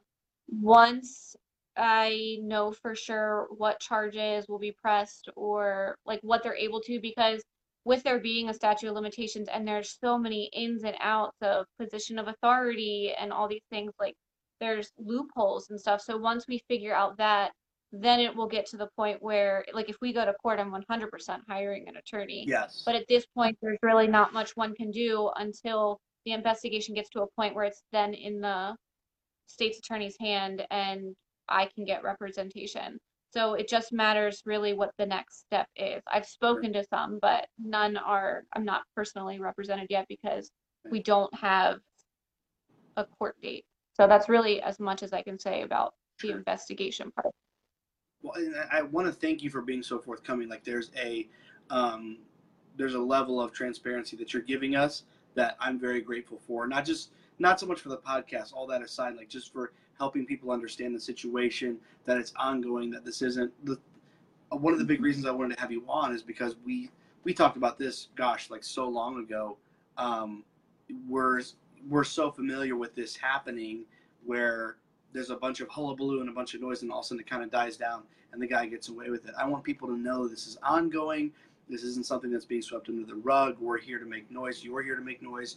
once I know for sure what charges will be pressed or like what they're able to, because with there being a statute of limitations and there's so many ins and outs of position of authority and all these things, like there's loopholes and stuff. So once we figure out that, then it will get to the point where, like, if we go to court, I'm 100% hiring an attorney. Yes. But at this point, there's really not much one can do until the investigation gets to a point where it's then in the state's attorney's hand and I can get representation. So it just matters really what the next step is. I've spoken to some, but none are, I'm not personally represented yet because we don't have a court date. So that's really as much as I can say about the investigation part. Well, I, I want to thank you for being so forthcoming. Like there's a um, there's a level of transparency that you're giving us that I'm very grateful for. Not just not so much for the podcast, all that aside, like just for helping people understand the situation, that it's ongoing, that this isn't the one of the big reasons I wanted to have you on is because we we talked about this, gosh, like so long ago. Um, we're we're so familiar with this happening where there's a bunch of hullabaloo and a bunch of noise, and all of a sudden it kind of dies down, and the guy gets away with it. I want people to know this is ongoing. This isn't something that's being swept under the rug. We're here to make noise. You're here to make noise,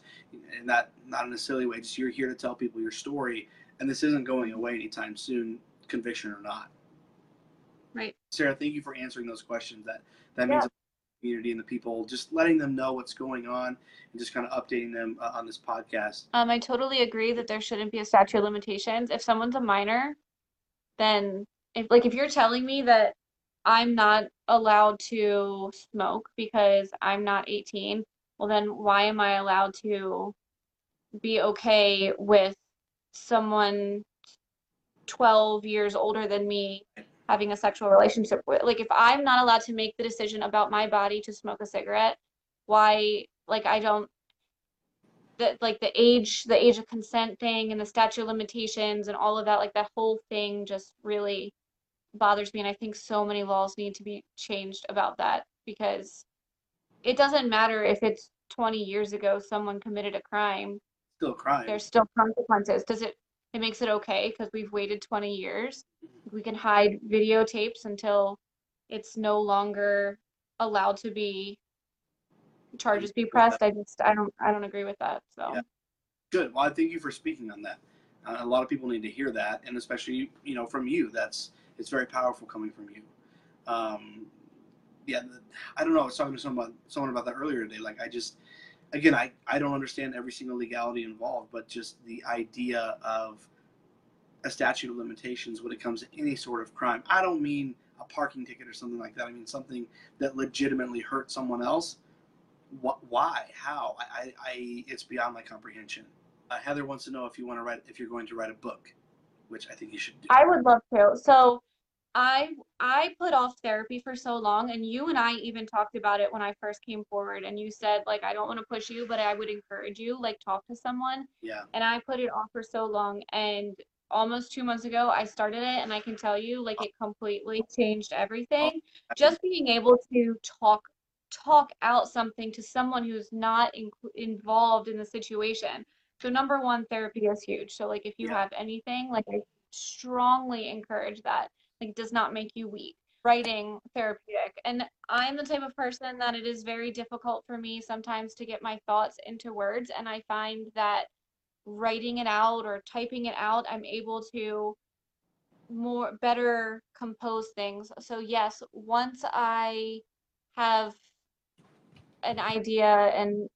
and that not in a silly way. Just you're here to tell people your story, and this isn't going away anytime soon, conviction or not. Right. Sarah, thank you for answering those questions. That that means Yeah. the community and the people, just letting them know what's going on, and just kind of updating them uh, on this podcast. Um, I totally agree that there shouldn't be a statute of limitations. If someone's a minor, then if like if you're telling me that I'm not allowed to smoke because I'm not 18, well then why am I allowed to be okay with someone 12 years older than me having a sexual relationship with? Like if I'm not allowed to make the decision about my body to smoke a cigarette, why like I don't the like the age the age of consent thing and the statute limitations and all of that like that whole thing just really bothers me and I think so many laws need to be changed about that because it doesn't matter if it's 20 years ago someone committed a crime Still crime. there's still consequences does it it makes it okay because we've waited 20 years we can hide videotapes until it's no longer allowed to be charges be pressed i just i don't i don't agree with that so Yeah. Good. Well, I thank you for speaking on that. Uh, a lot of people need to hear that, and especially you know from you. That's it's very powerful coming from you. Um, yeah, the, I don't know. I was talking to someone about, someone about that earlier today. Like I just, again, I I don't understand every single legality involved, but just the idea of a statute of limitations when it comes to any sort of crime. I don't mean a parking ticket or something like that. I mean something that legitimately hurt someone else. What? Why? How? I, I, I it's beyond my comprehension. Uh, Heather wants to know if you want to write if you're going to write a book, which I think you should do. i would love to so i i put off therapy for so long and you and i even talked about it when i first came forward and you said like i don't want to push you but i would encourage you like talk to someone yeah. and I put it off for so long and almost two months ago I started it and I can tell you like it completely changed everything. Oh, Just being able to talk talk out something to someone who's not in, involved in the situation. So number one, therapy is huge. So like if you Yeah. have anything, like I strongly encourage that. Like does not make you weak. Writing therapeutic. And I'm the type of person that it is very difficult for me sometimes to get my thoughts into words and I find that writing it out or typing it out, I'm able to more better compose things. So yes, once I have an idea and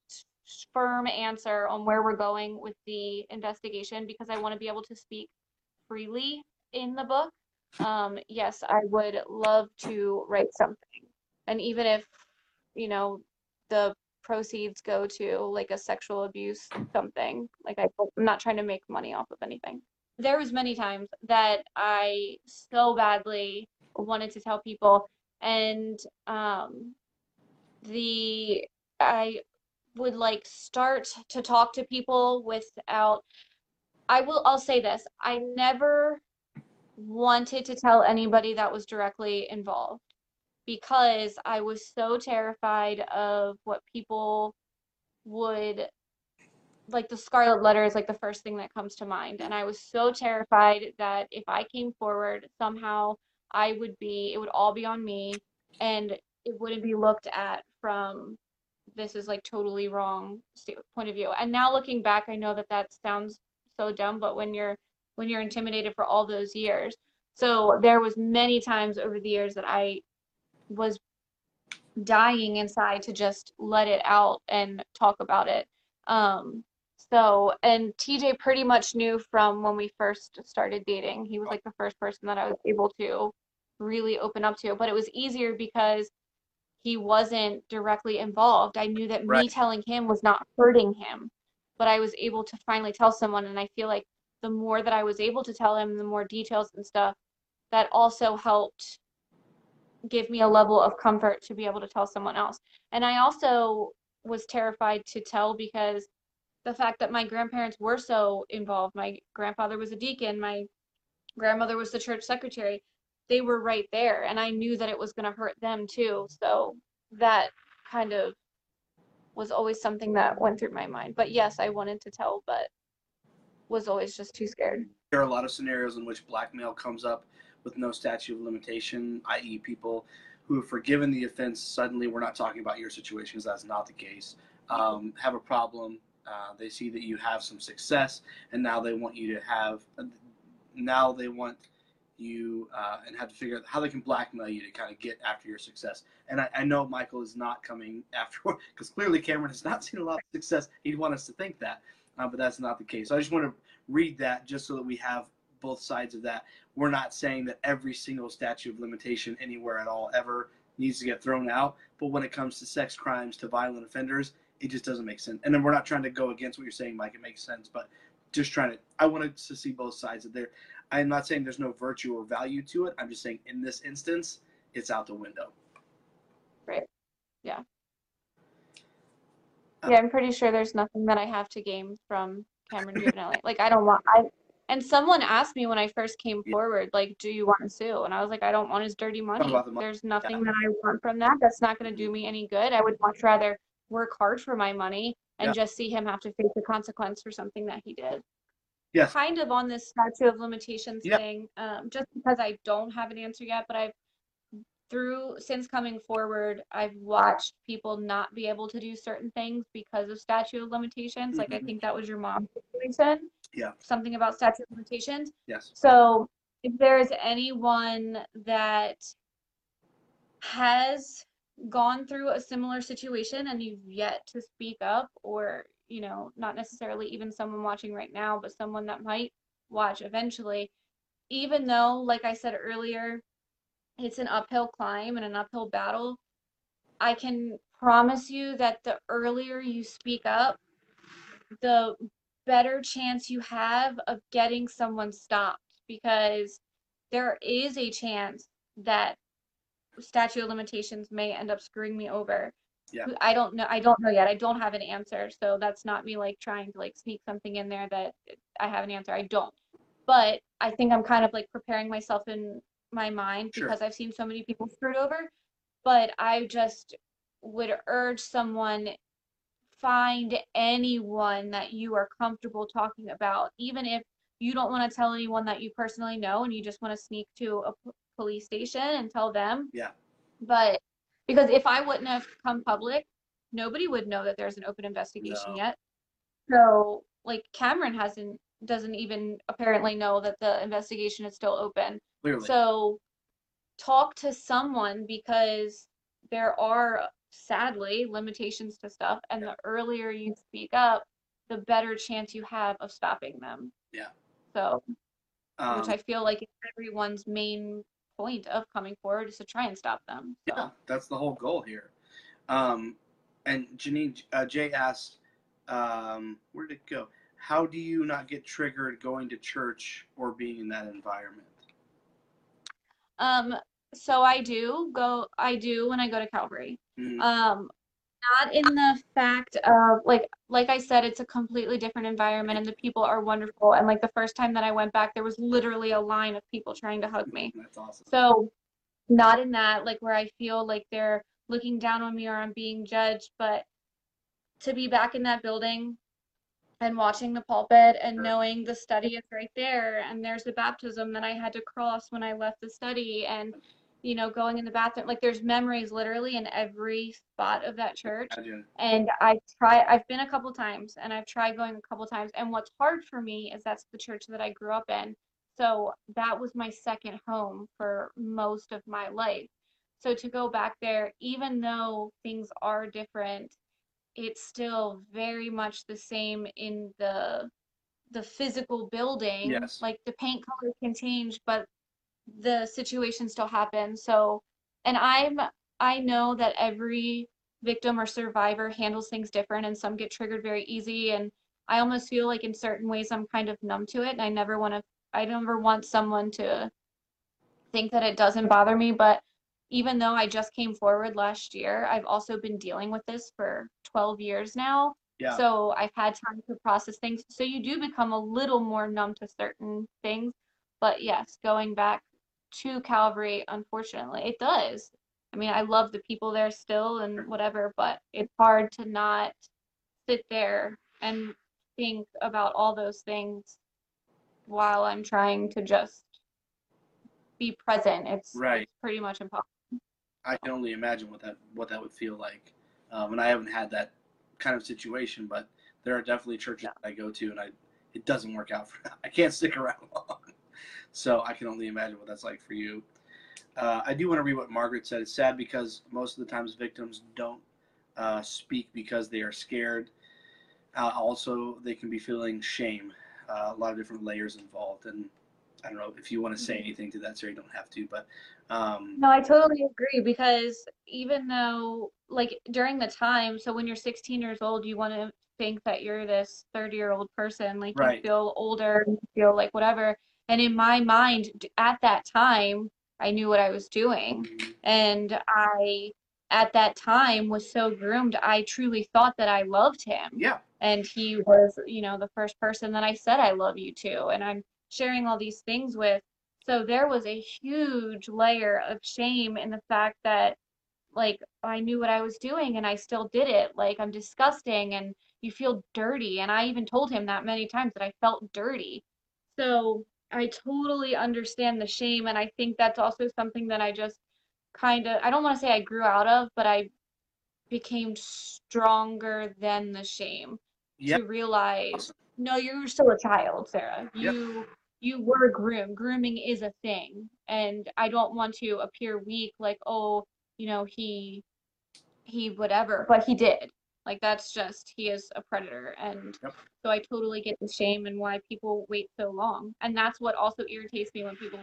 firm answer on where we're going with the investigation, because I want to be able to speak freely in the book, um, yes, I would love to write something. And even if, you know, the proceeds go to like a sexual abuse something like I, i'm not trying to make money off of anything there was many times that i so badly wanted to tell people and um the i would like start to talk to people without i will i'll say this i never wanted to tell anybody that was directly involved because I was so terrified of what people would like the scarlet letter is like the first thing that comes to mind. And I was so terrified that if I came forward somehow I would be it would all be on me and it wouldn't be looked at from this is like totally wrong point of view. And now looking back I know that that sounds so dumb but when you're when you're intimidated for all those years so there was many times over the years that I was dying inside to just let it out and talk about it. Um, so, and TJ pretty much knew from when we first started dating. He was like the first person that I was able to really open up to. But it was easier because he wasn't directly involved. I knew that me telling him was not hurting him, but I was able to finally tell someone. And I feel like the more that I was able to tell him, the more details and stuff, that also helped give me a level of comfort to be able to tell someone else. And I also was terrified to tell because the fact that my grandparents were so involved, my grandfather was a deacon, my grandmother was the church secretary, they were right there. And I knew that it was going to hurt them too. So that kind of was always something that went through my mind. But yes, I wanted to tell, but was always just too scared. There are a lot of scenarios in which blackmail comes up with no statute of limitation, i.e., people who have forgiven the offense. Suddenly, we're not talking about your situation because that's not the case. Um, have a problem. Uh, they see that you have some success, and now they want you to have. Now they want you uh, and have to figure out how they can blackmail you to kind of get after your success. And I, I know Michael is not coming after because clearly Cameron has not seen a lot of success. He'd want us to think that, uh, but that's not the case. So I just want to read that just so that we have both sides of that. We're not saying that every single statute of limitation anywhere at all ever needs to get thrown out, but when it comes to sex crimes to violent offenders, it just doesn't make sense. And then we're not trying to go against what you're saying, Mike. It makes sense, but just trying to. I wanted to see both sides of there. I'm not saying there's no virtue or value to it. I'm just saying in this instance, it's out the window. Right. Uh, Yeah, I'm pretty sure there's nothing that I have to gain from Cameron [COUGHS] Giovanelli. Like I don't want I and someone asked me when I first came Yeah. forward, like, do you want to sue? And I was like, I don't want his dirty money. the money. There's nothing that I want from that. That's not going to do me any good. I would much rather work hard for my money and Yeah. just see him have to face the consequence for something that he did. Yes. Kind of on this statute of limitations Yeah. thing, um, just because I don't have an answer yet, but I've through since coming forward, I've watched people not be able to do certain things because of statute of limitations. Like I Mhm. think that was your mom's situation. Yeah. Something about statute of limitations. Yes. So if there's anyone that has gone through a similar situation and you've yet to speak up, or, you know, not necessarily even someone watching right now, but someone that might watch eventually, even though, like I said earlier, it's an uphill climb and an uphill battle, I can promise you that the earlier you speak up, the better chance you have of getting someone stopped because there is a chance that statute of limitations may end up screwing me over. Yeah. I don't know. I don't know yet. I don't have an answer. So that's not me like trying to like sneak something in there that I have an answer. I don't. But I think I'm kind of like preparing myself in my mind Sure. because I've seen so many people screwed over. But I just would urge someone find anyone that you are comfortable talking about, even if you don't want to tell anyone that you personally know and you just want to sneak to a p- police station and tell them. Yeah. But because if I wouldn't have come public, nobody would know that there's an open investigation No. yet. So, like Cameron hasn't doesn't even apparently know that the investigation is still open. Clearly. So talk to someone because there are sadly limitations to stuff and the earlier you speak up, the better chance you have of stopping them. Yeah. So, um, which I feel like is everyone's main point of coming forward is to try and stop them. So, Yeah, that's the whole goal here. Um, and Janine uh, Jay asked, um, "Where did it go? How do you not get triggered going to church or being in that environment?" um, so I do go, I do when I go to Calvary. Mhm. um not in the fact of like like I said it's a completely different environment and the people are wonderful and like the first time that I went back there was literally a line of people trying to hug me [LAUGHS] That's awesome. so not in that like where I feel like they're looking down on me or I'm being judged but to be back in that building and watching the pulpit and knowing the study is right there and there's the baptism that I had to cross when I left the study and you know going in the bathroom like there's memories literally in every spot of that church. And I try I've been a couple times and I've tried going a couple times and what's hard for me is that's the church that I grew up in. So that was my second home for most of my life. So to go back there even though things are different it's still very much the same in the the physical building Yes. like the paint color can change but the situation still happens. So, and I'm I know that every victim or survivor handles things different and some get triggered very easy and I almost feel like in certain ways I'm kind of numb to it and I never want to I never want someone to think that it doesn't bother me, but even though I just came forward last year, I've also been dealing with this for 12 years now. Yeah. So I've had time to process things. So you do become a little more numb to certain things. But yes, going back to Calvary, unfortunately, it does. I mean, I love the people there still and whatever, but it's hard to not sit there and think about all those things while I'm trying to just be present. It's, Right. it's pretty much impossible. I can only imagine what that what that would feel like. Um, and I haven't had that kind of situation, but there are definitely churches that I go to, and I it doesn't work out for. [LAUGHS] I can't stick around long, so I can only imagine what that's like for you. Uh, I do want to read what Margaret said. It's sad because most of the times victims don't uh, speak because they are scared. Uh, also, they can be feeling shame. Uh, a lot of different layers involved, and I don't know if you want to say anything to that, so you don't have to. But um, No, I totally agree because even though, like, during the time, so when you're 16 years old, you want to think that you're this 30 year old person, like, you feel older, you feel like whatever. And in my mind, at that time, I knew what I was doing. And I, at that time, was so groomed, I truly thought that I loved him. yeah, and he was you know the first person that i said i love you to and i'm sharing all these things with so there was a huge layer of shame in the fact that like i knew what i was doing and i still did it like i'm disgusting and you feel dirty and i even told him that many times that i felt dirty so i totally understand the shame and i think that's also something that i just kind of i don't want to say i grew out of but i became stronger than the shame yeah. to realize. No you're still a child sarah. Yep. you you were groomed grooming is a thing. And i don't want to appear weak like oh you know he he whatever. But he did. Like that's just he is a predator. And Yep. so i totally get the shame and why people wait so long. And that's what also irritates me when people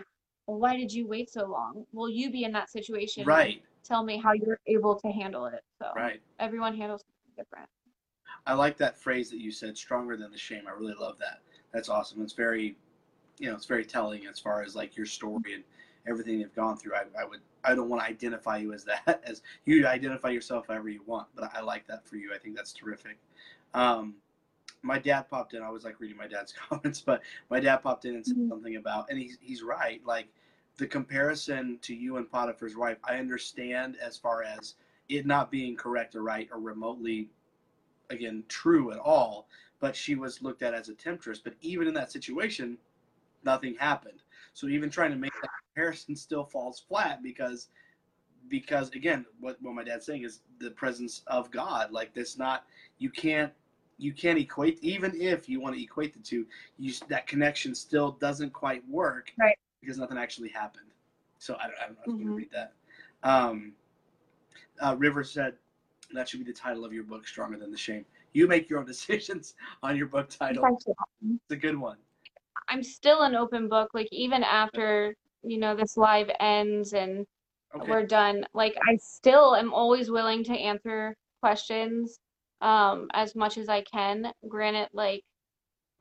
well, why did you wait so long? Will you be in that situation. Right, tell me how you're able to handle it. So right. everyone handles different I like that phrase that you said, stronger than the shame. I really love that. That's awesome. It's very, you know, it's very telling as far as like your story and everything you've gone through. I, I would, I don't want to identify you as that, [LAUGHS] as you identify yourself however you want, but I like that for you. I think that's terrific. Um, my dad popped in. I was like reading my dad's [LAUGHS] comments, but my dad popped in and said Mhm. something about, and he's, he's right. Like the comparison to you and Potiphar's wife, I understand as far as it not being correct or right or remotely again true at all but she was looked at as a temptress. But even in that situation nothing happened. So even trying to make that comparison still falls flat because because again what, what my dad's saying is the presence of god. Like this not you can't you can't equate even if you want to equate the two you that connection still doesn't quite work Right. because nothing actually happened. So i don't, I don't know if you Mhm. to read that. Um uh, river said that should be the title of your book stronger than the shame you make your own [LAUGHS] decisions on your book title Thank you. it's a good one I'm still an open book, like even after, you know, this live ends and okay we're done. Like I still am always willing to answer questions um as much as I can. Granted, like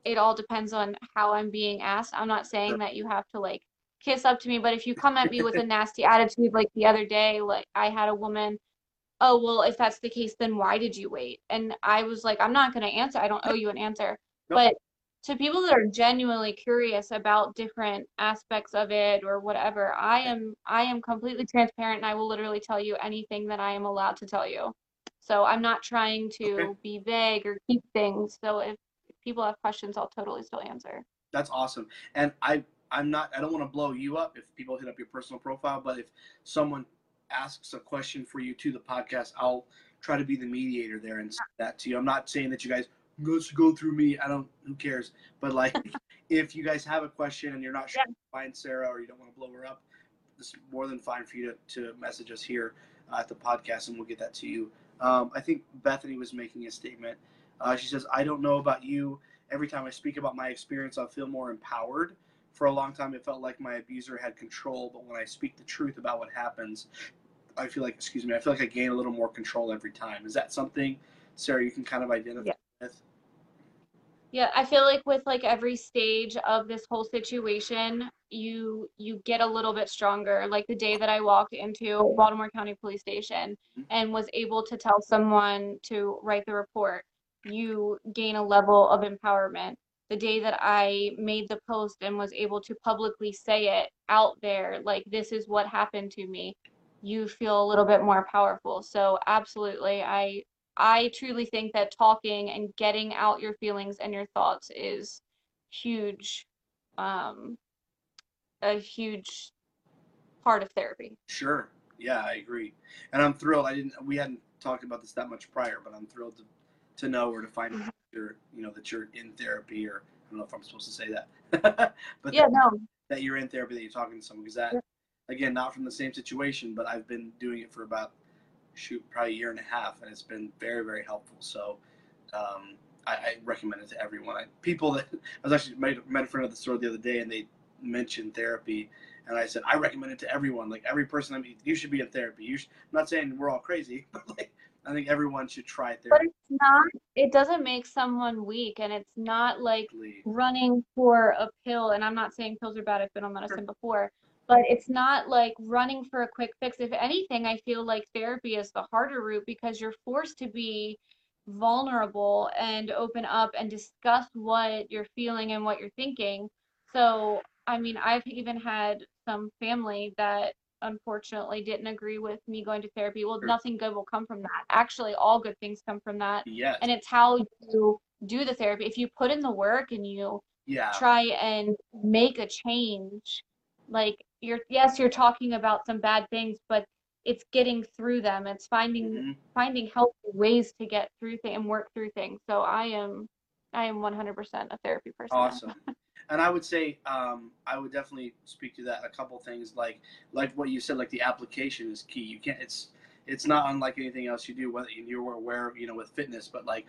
it all depends on how I'm being asked. I'm not saying Sure. that you have to like kiss up to me, but if you come at me with a [LAUGHS] nasty attitude like the other day, like I had a woman, oh, well, if that's the case, then why did you wait? And I was like, I'm not going to answer. I don't owe you an answer. Nope. But to people that are genuinely curious about different aspects of it or whatever, I am I am completely transparent and I will literally tell you anything that I am allowed to tell you. So I'm not trying to Okay. be vague or keep things. So if people have questions, I'll totally still answer. that's awesome and i i'm not i don't want to blow you up if people hit up your personal profile but if someone asks a question for you to the podcast i'll try to be the mediator there and send that to you. I'm not saying that you guys go go through me i don't who cares? But like [LAUGHS] if you guys have a question and you're not sure Yeah. to find sarah or you don't want to blow her up it's more than fine for you to, to message us here uh, at the podcast and we'll get that to you. Um, i think bethany was making a statement. Uh, she says i don't know about you. Every time I speak about my experience, I feel more empowered. For a long time, it felt like my abuser had control, but when I speak the truth about what happens, I feel like, excuse me, I feel like I gain a little more control every time. Is that something, Sarah, you can kind of identify Yeah. with? Yeah, I feel like with like every stage of this whole situation, you you get a little bit stronger. Like the day that I walked into Baltimore County Police Station mm-hmm. and was able to tell someone to write the report, you gain a level of empowerment. The day that I made the post and was able to publicly say it out there, like this is what happened to me, you feel a little bit more powerful. So absolutely, I I truly think that talking and getting out your feelings and your thoughts is huge, um, a huge part of therapy. Sure. Yeah, I agree. And I'm thrilled. I didn't. We hadn't talked about this that much prior, but I'm thrilled to, to know or to find out you're, you know, that you're in therapy, or I don't know if I'm supposed to say that, [LAUGHS] but Yeah, that, no, that you're in therapy, that you're talking to someone. Because that, Yeah. Again, not from the same situation, but I've been doing it for about shoot probably a year and a half, and it's been very very helpful. So. Um, I, I recommend it to everyone. I, people that [LAUGHS] I was actually met, met a friend at the store the other day, and they mentioned therapy, and I said I recommend it to everyone. Like every person I meet, you should be in therapy. You should, I'm not saying we're all crazy, [LAUGHS] but like I think everyone should try therapy. but it's not, it doesn't make someone weak, and it's not like running for a pill. And I'm not saying pills are bad, I've been on medicine before, but it's not like running for a quick fix. If anything, I feel like therapy is the harder route because you're forced to be vulnerable and open up and discuss what you're feeling and what you're thinking. So, I mean, I've even had some family that unfortunately didn't agree with me going to therapy. Well, Sure. nothing good will come from that. Actually, all good things come from that. Yes. And it's how you do the therapy. If you put in the work and you yeah. try and make a change, like you're, yes, you're talking about some bad things, but it's getting through them. It's finding Mhm. finding healthy ways to get through things and work through things. So I am I am 100% a therapy person. Awesome. [LAUGHS] And I would say um, I would definitely speak to that. A couple things like like what you said, like the application is key. You can't. It's it's not unlike anything else you do. Whether you're aware of, you know, with fitness, but like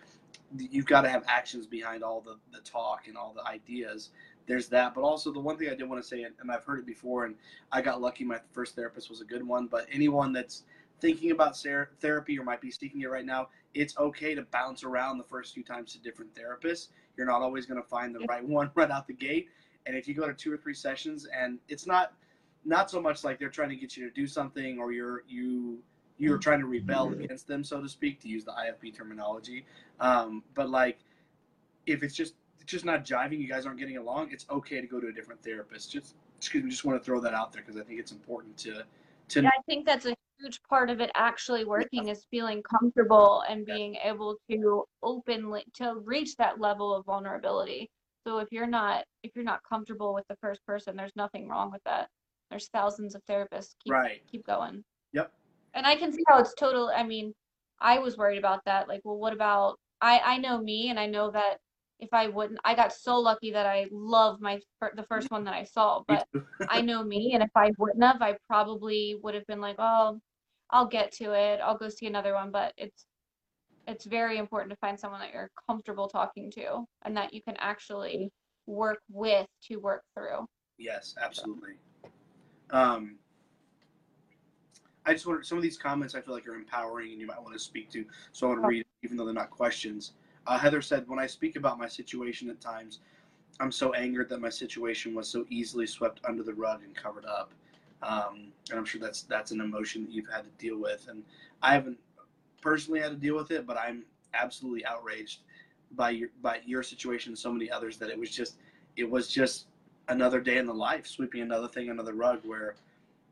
you've got to have actions behind all the the talk and all the ideas. There's that, but also the one thing I did want to say, and I've heard it before, and I got lucky. My first therapist was a good one. But anyone that's thinking about ser- therapy or might be seeking it right now, it's okay to bounce around the first few times to different therapists. You're not always going to find the right one [LAUGHS] right out the gate. And if you go to two or three sessions, and it's not not so much like they're trying to get you to do something or you're you you're trying to rebel against them, so to speak, to use the IFB terminology. Um, but like, if it's just it's just not jiving, you guys aren't getting along, it's okay to go to a different therapist. Just excuse me, just want to throw that out there because I think it's important to to Yeah, I think that's a huge part of it actually working is feeling comfortable and Yeah. being able to openly to reach that level of vulnerability. So if you're not if you're not comfortable with the first person, there's nothing wrong with that. There's thousands of therapists. Keep right. keep going. Yep. And I can see how it's total. I mean, I was worried about that. Like, well, what about I I know me and I know that if I wouldn't, I got so lucky that I love my the first one that I saw, [LAUGHS] but. I know me, and if I wouldn't have, I probably would have been like, oh, I'll get to it. I'll go see another one. But it's it's very important to find someone that you're comfortable talking to and that you can actually work with to work through. Yes, absolutely. Um, I just want some of these comments I feel like are empowering and you might want to speak to. So I want to read, even though they're not questions. Uh, Heather said, "When I speak about my situation at times, I'm so angered that my situation was so easily swept under the rug and covered up." Um, and I'm sure that's that's an emotion that you've had to deal with. And I haven't personally had to deal with it, but I'm absolutely outraged by your by your situation and so many others that it was just it was just another day in the life, sweeping another thing under the rug where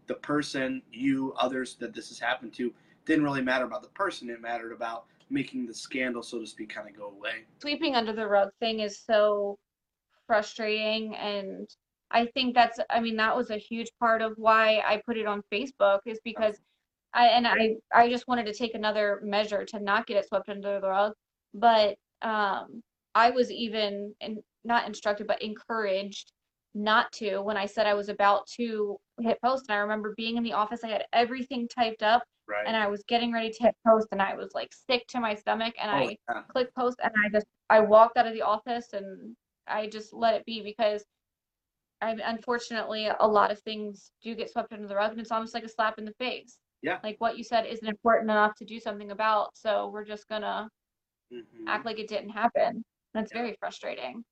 the person, you, others that this has happened to, didn't really matter about the person. It mattered about making the scandal, so to speak, kind of go away. Sweeping under the rug thing is so frustrating and I think that's I mean that was a huge part of why I put it on Facebook is because I and I I just wanted to take another measure to not get it swept under the rug but um I was even in, not instructed but encouraged not to when I said I was about to hit post and I remember being in the office I had everything typed up Right. and I was getting ready to hit post and I was like sick to my stomach and I oh, yeah. click post and I just I walked out of the office and I just let it be because I unfortunately a lot of things do get swept under the rug, and it's almost like a slap in the face. Yeah. Like what you said isn't important enough to do something about, so we're just gonna Mhm. act like it didn't happen. That's Yeah. very frustrating.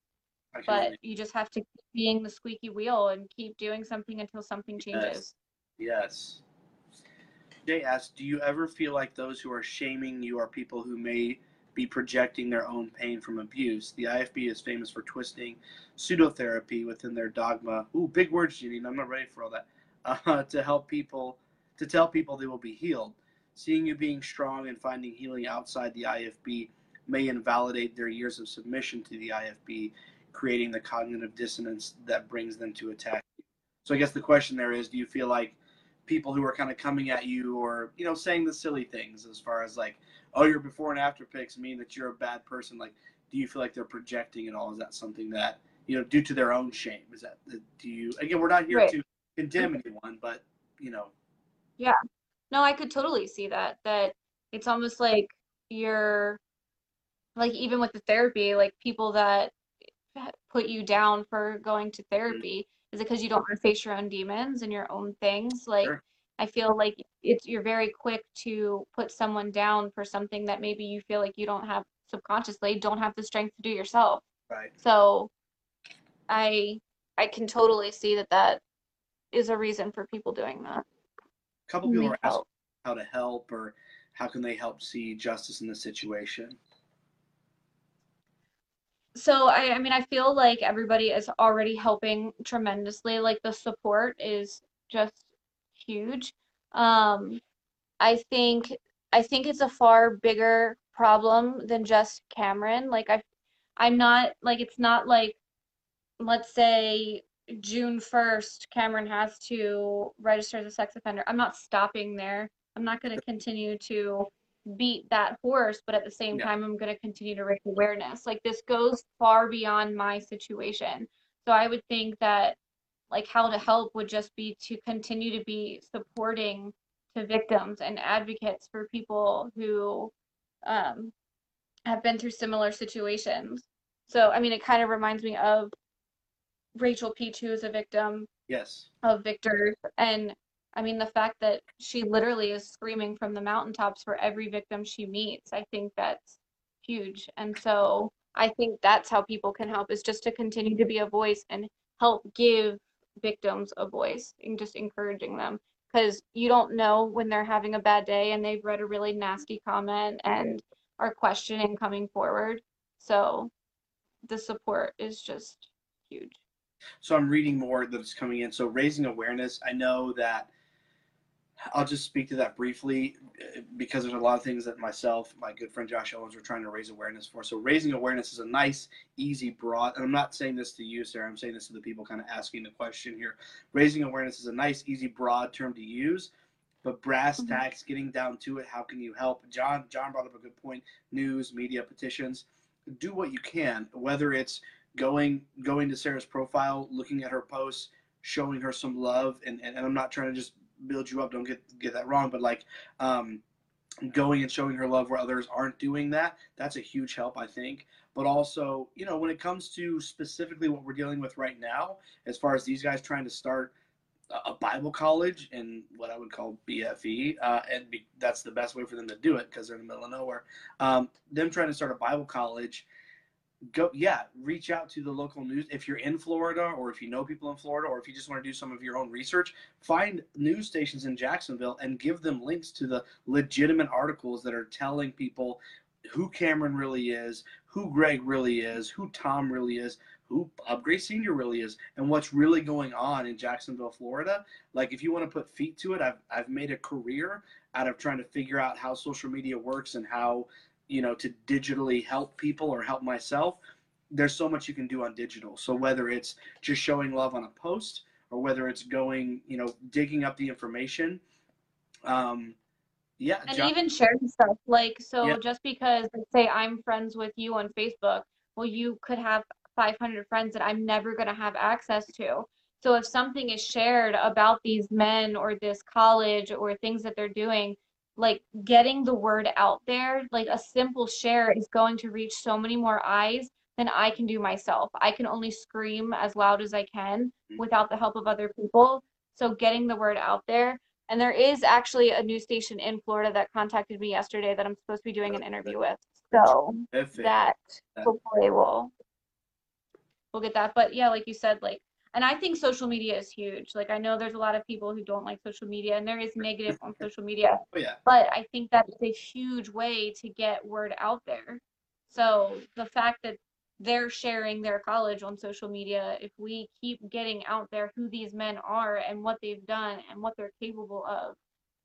I But you just have to keep being the squeaky wheel and keep doing something until something Yes. changes. Yes. Jay asks, do you ever feel like those who are shaming you are people who may be projecting their own pain from abuse? The IFB is famous for twisting pseudotherapy within their dogma. Ooh, big words, Janine. I'm not ready for all that. [LAUGHS] Uh, to help people, to tell people they will be healed. Seeing you being strong and finding healing outside the IFB may invalidate their years of submission to the IFB, creating the cognitive dissonance that brings them to attack. So I guess the question there is, do you feel like people who are kind of coming at you or you know saying the silly things as far as like oh your before and after pics mean that you're a bad person like do you feel like they're projecting it all is that something that you know due to their own shame is that uh, do you again we're not here Right. to condemn anyone but you know Yeah. No, I could totally see that. That it's almost like you're like even with the therapy, like people that eh, put you down for going to mm-hmm. therapy is it because you don't want to face your own demons and your own things? Like Sure. I feel like it's you're very quick to put someone down for something that maybe you feel like you don't have subconsciously don't have the strength to do yourself. right So I I can totally see that that is a reason for people doing that. a couple people Need are asking help. how to help or how can they help see justice in the situation So I, I mean, I feel like everybody is already helping tremendously. Like the support is just huge. Um, I think I think it's a far bigger problem than just Cameron. Like I, I'm not like it's not like let's say June 1st, Cameron has to register as a sex offender. I'm not stopping there. I'm not going to continue to beat that horse, but at the same Yeah. time, I'm going to continue to raise awareness. Like this goes far beyond my situation. So I would think that like how to help would just be to continue to be supporting to victims and advocates for people who um, have been through similar situations. So I mean, it kind of reminds me of Rachel Peach, who is a victim yes of Victor's. And I mean, the fact that she literally is screaming from the mountaintops for every victim she meets, I think that's huge. And so I think that's how people can help is just to continue to be a voice and help give victims a voice and just encouraging them. Because you don't know when they're having a bad day and they've read a really nasty comment and are questioning coming forward. So the support is just huge. so i'm reading more that's coming in so raising awareness i know that i'll just speak to that briefly uh, because there's a lot of things that myself my good friend josh owens were trying to raise awareness for. So raising awareness is a nice easy broad and i'm not saying this to you sarah i'm saying this to the people kind of asking the question here. Raising awareness is a nice easy broad term to use but brass Mhm. tacks getting down to it how can you help? John john brought up a good point news media petitions. Do what you can whether it's going going to Sarah's profile, looking at her posts, showing her some love, and, and, and I'm not trying to just build you up. Don't get get that wrong, but like um, going and showing her love where others aren't doing that, that's a huge help, I think. But also, you know, when it comes to specifically what we're dealing with right now, as far as these guys trying to start a- Bible college in what I would call BFE, uh, and be, that's the best way for them to do it because they're in the middle of nowhere. Um, them trying to start a Bible college go yeah reach out to the local news if you're in florida or if you know people in florida or if you just want to do some of your own research find news stations in jacksonville and give them links to the legitimate articles that are telling people who cameron really is who greg really is who tom really is who Gray Sr. really is, and what's really going on in Jacksonville, Florida. Like, if you want to put feet to it, I've, I've made a career out of trying to figure out how social media works and how you know to digitally help people or help myself there's so much you can do on digital so whether it's just showing love on a post or whether it's going you know digging up the information um yeah And John- even sharing stuff. Like, so Yeah. just because, let's say, I'm friends with you on Facebook, well, you could have 500 friends that I'm never going to have access to. So if something is shared about these men or this college or things that they're doing, like getting the word out there, like a simple share is going to reach so many more eyes than I can do myself. I can only scream as loud as I can Mhm. without the help of other people. So getting the word out there. And there is actually a news station in Florida that contacted me yesterday that I'm supposed to be doing an interview with. So Perfect. That- hopefully will we'll get that. But yeah, like you said, like and I think social media is huge. Like I know there's a lot of people who don't like social media and there is negative on social media, Oh yeah. but I think that is a huge way to get word out there. So the fact that they're sharing their college on social media, if we keep getting out there who these men are and what they've done and what they're capable of,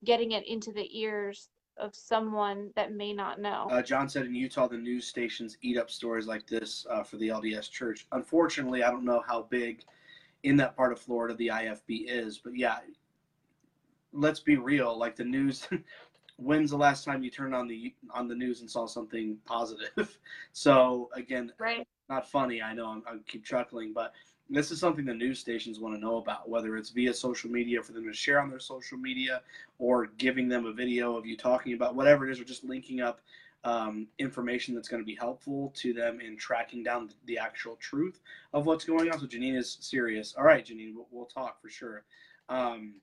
getting it into the ears of someone that may not know. Uh, John said in Utah, the news stations eat up stories like this uh, for the LDS Church. Unfortunately, I don't know how big in that part of Florida the IFB is, but yeah, let's be real. Like the news, [LAUGHS] when's the last time you turned on the on the news and saw something positive? [LAUGHS] so again, right. not funny. I know I'm, I keep chuckling, but this is something the news stations want to know about, whether it's via social media for them to share on their social media or giving them a video of you talking about whatever it is, or just linking up um, information that's going to be helpful to them in tracking down the actual truth of what's going on. So Janine is serious. All right, Janine, we'll, we'll talk for sure. Um,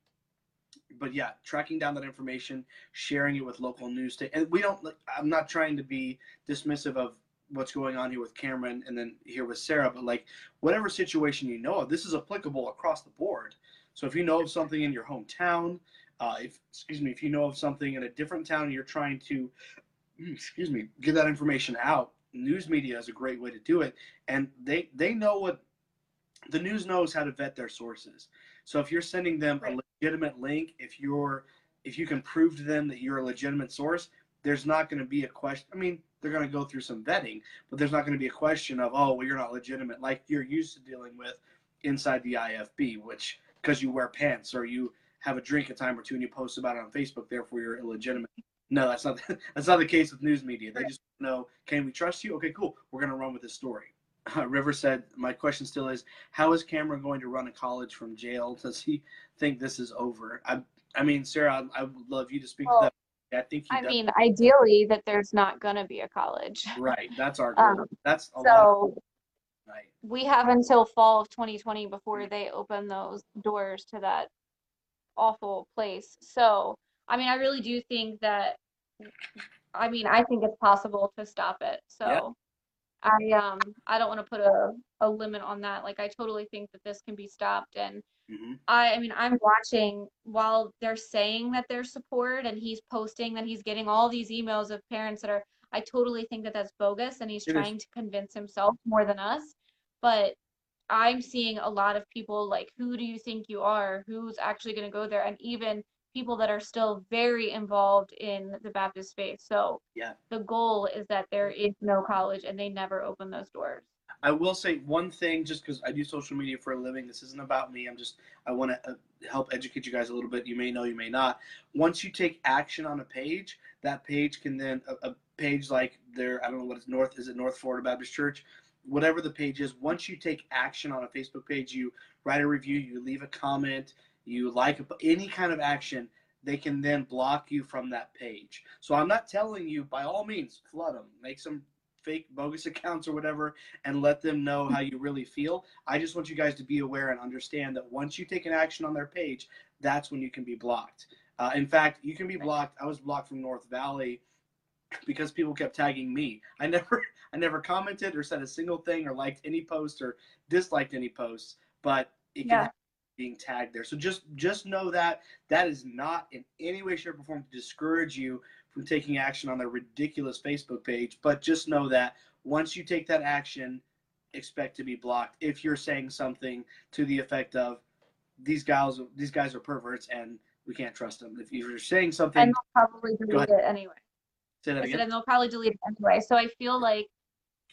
but yeah, tracking down that information, sharing it with local news, sta- and we don't. I'm not trying to be dismissive of what's going on here with Cameron and then here with Sarah, but like whatever situation you know of, this is applicable across the board. So if you know of something in your hometown, uh, if excuse me, if you know of something in a different town and you're trying to, Mm, excuse me, get that information out, news media is a great way to do it, and they they know what the news knows how to vet their sources. So if you're sending them Right. a legitimate link, if you're if you can prove to them that you're a legitimate source, there's not going to be a question. I mean, they're going to go through some vetting, but there's not going to be a question of, oh, well, you're not legitimate, like you're used to dealing with inside the IFB, which because you wear pants or you have a drink a time or two and you post about it on Facebook, therefore you're illegitimate. No, that's not [LAUGHS] that's not the case with news media. They just know, can we trust you? Okay, cool. We're going to run with this story. Uh, River said, my question still is, how is Cameron going to run a college from jail? Does he think this is over? I, I mean, Sarah, I, I would love you to speak Well, to that. I think he I does. mean, ideally that there's not going to be a college. right. That's our goal. Um, that's a. So Right. we have until fall of 2020 before they open those doors to that awful place. So, I mean, I really do think that, I mean, I think it's possible to stop it. So I, um, I don't want to put a, a limit on that. Like, I totally think that this can be stopped. And hmm I, I mean, I'm watching while they're saying that there's support and he's posting that he's getting all these emails of parents that are, I totally think that that's bogus and he's It is. trying to convince himself more than us. But I'm seeing a lot of people like, who do you think you are? Who's actually going to go there? And even people that are still very involved in the Baptist faith. So Yeah. the goal is that there is no college and they never open those doors. I will say one thing, just because I do social media for a living. This isn't about me. I'm just I want to uh, help educate you guys a little bit. You may know, you may not. Once you take action on a page, that page can then a, a page like there. I don't know what it's North. Is it North Florida Baptist Church? Whatever the page is. Once you take action on a Facebook page, you write a review, you leave a comment, you like any kind of action. They can then block you from that page. So I'm not telling you by all means flood them, make some fake bogus [LAUGHS] accounts or whatever and let them know how you really feel. I just want you guys to be aware and understand that once you take an action on their page, that's when you can be blocked. Uh, in fact, you can be blocked. I was blocked from North Valley [CLEARS THROAT] because people kept tagging me. I [LAUGHS] never, I never commented or said a single thing or liked any post or disliked any posts, but it can Yeah. Being tagged there. So just, just know that that is not in any way, shape, or form to discourage you from taking action on their ridiculous Facebook page. But just know that once you take that action, expect to be blocked if you're saying something to the effect of these guys these guys are perverts and we can't trust them. If you're saying something, And they'll probably delete it anyway. say that I said, again. and they'll probably delete it anyway. So I feel like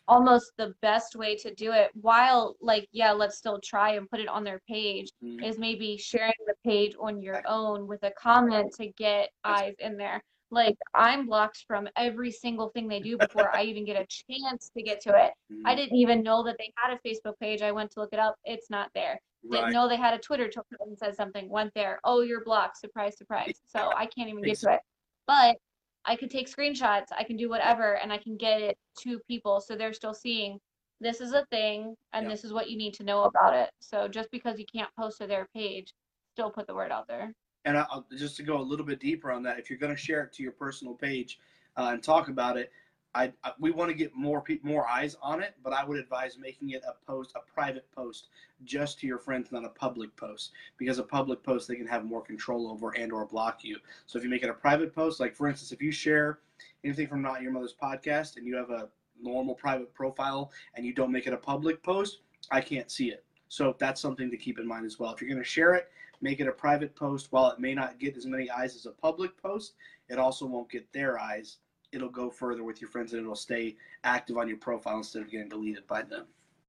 almost the best way to do it, while like, yeah, let's still try and put it on their page, Mhm. is maybe sharing the page on your own with a comment to get eyes in there. Like I'm blocked from every single thing they do before I even get a [LAUGHS] chance to get to it. I Mhm. didn't even know that they had a Facebook page. I went to look it up. It's not there. Didn't know they had a Twitter someone said something. Went there. Oh, you're blocked. Surprise, surprise. So [LAUGHS] I can't even get to it. But I could take screenshots. I can do whatever, and I can get it to people, so they're still seeing this is a thing and Yeah. this is what you need to know about it. So just because you can't post to their page, still put the word out there. And I, I'll- just to go a little bit deeper on that, if you're going to share it to your personal page uh, and talk about it, I, I we want to get more pe- more eyes on it. But I would advise making it a post, a private post, just to your friends, not a public post, because a public post they can have more control over and or block you. So if you make it a private post, like for instance, if you share anything from Not Your Mother's podcast and you have a normal private profile and you don't make it a public post, I can't see it. So that's something to keep in mind as well. If you're going to share it, make it a private post. While it may not get as many eyes as a public post, it also won't get their eyes. It'll go further with your friends and it'll stay active on your profile instead of getting deleted by them.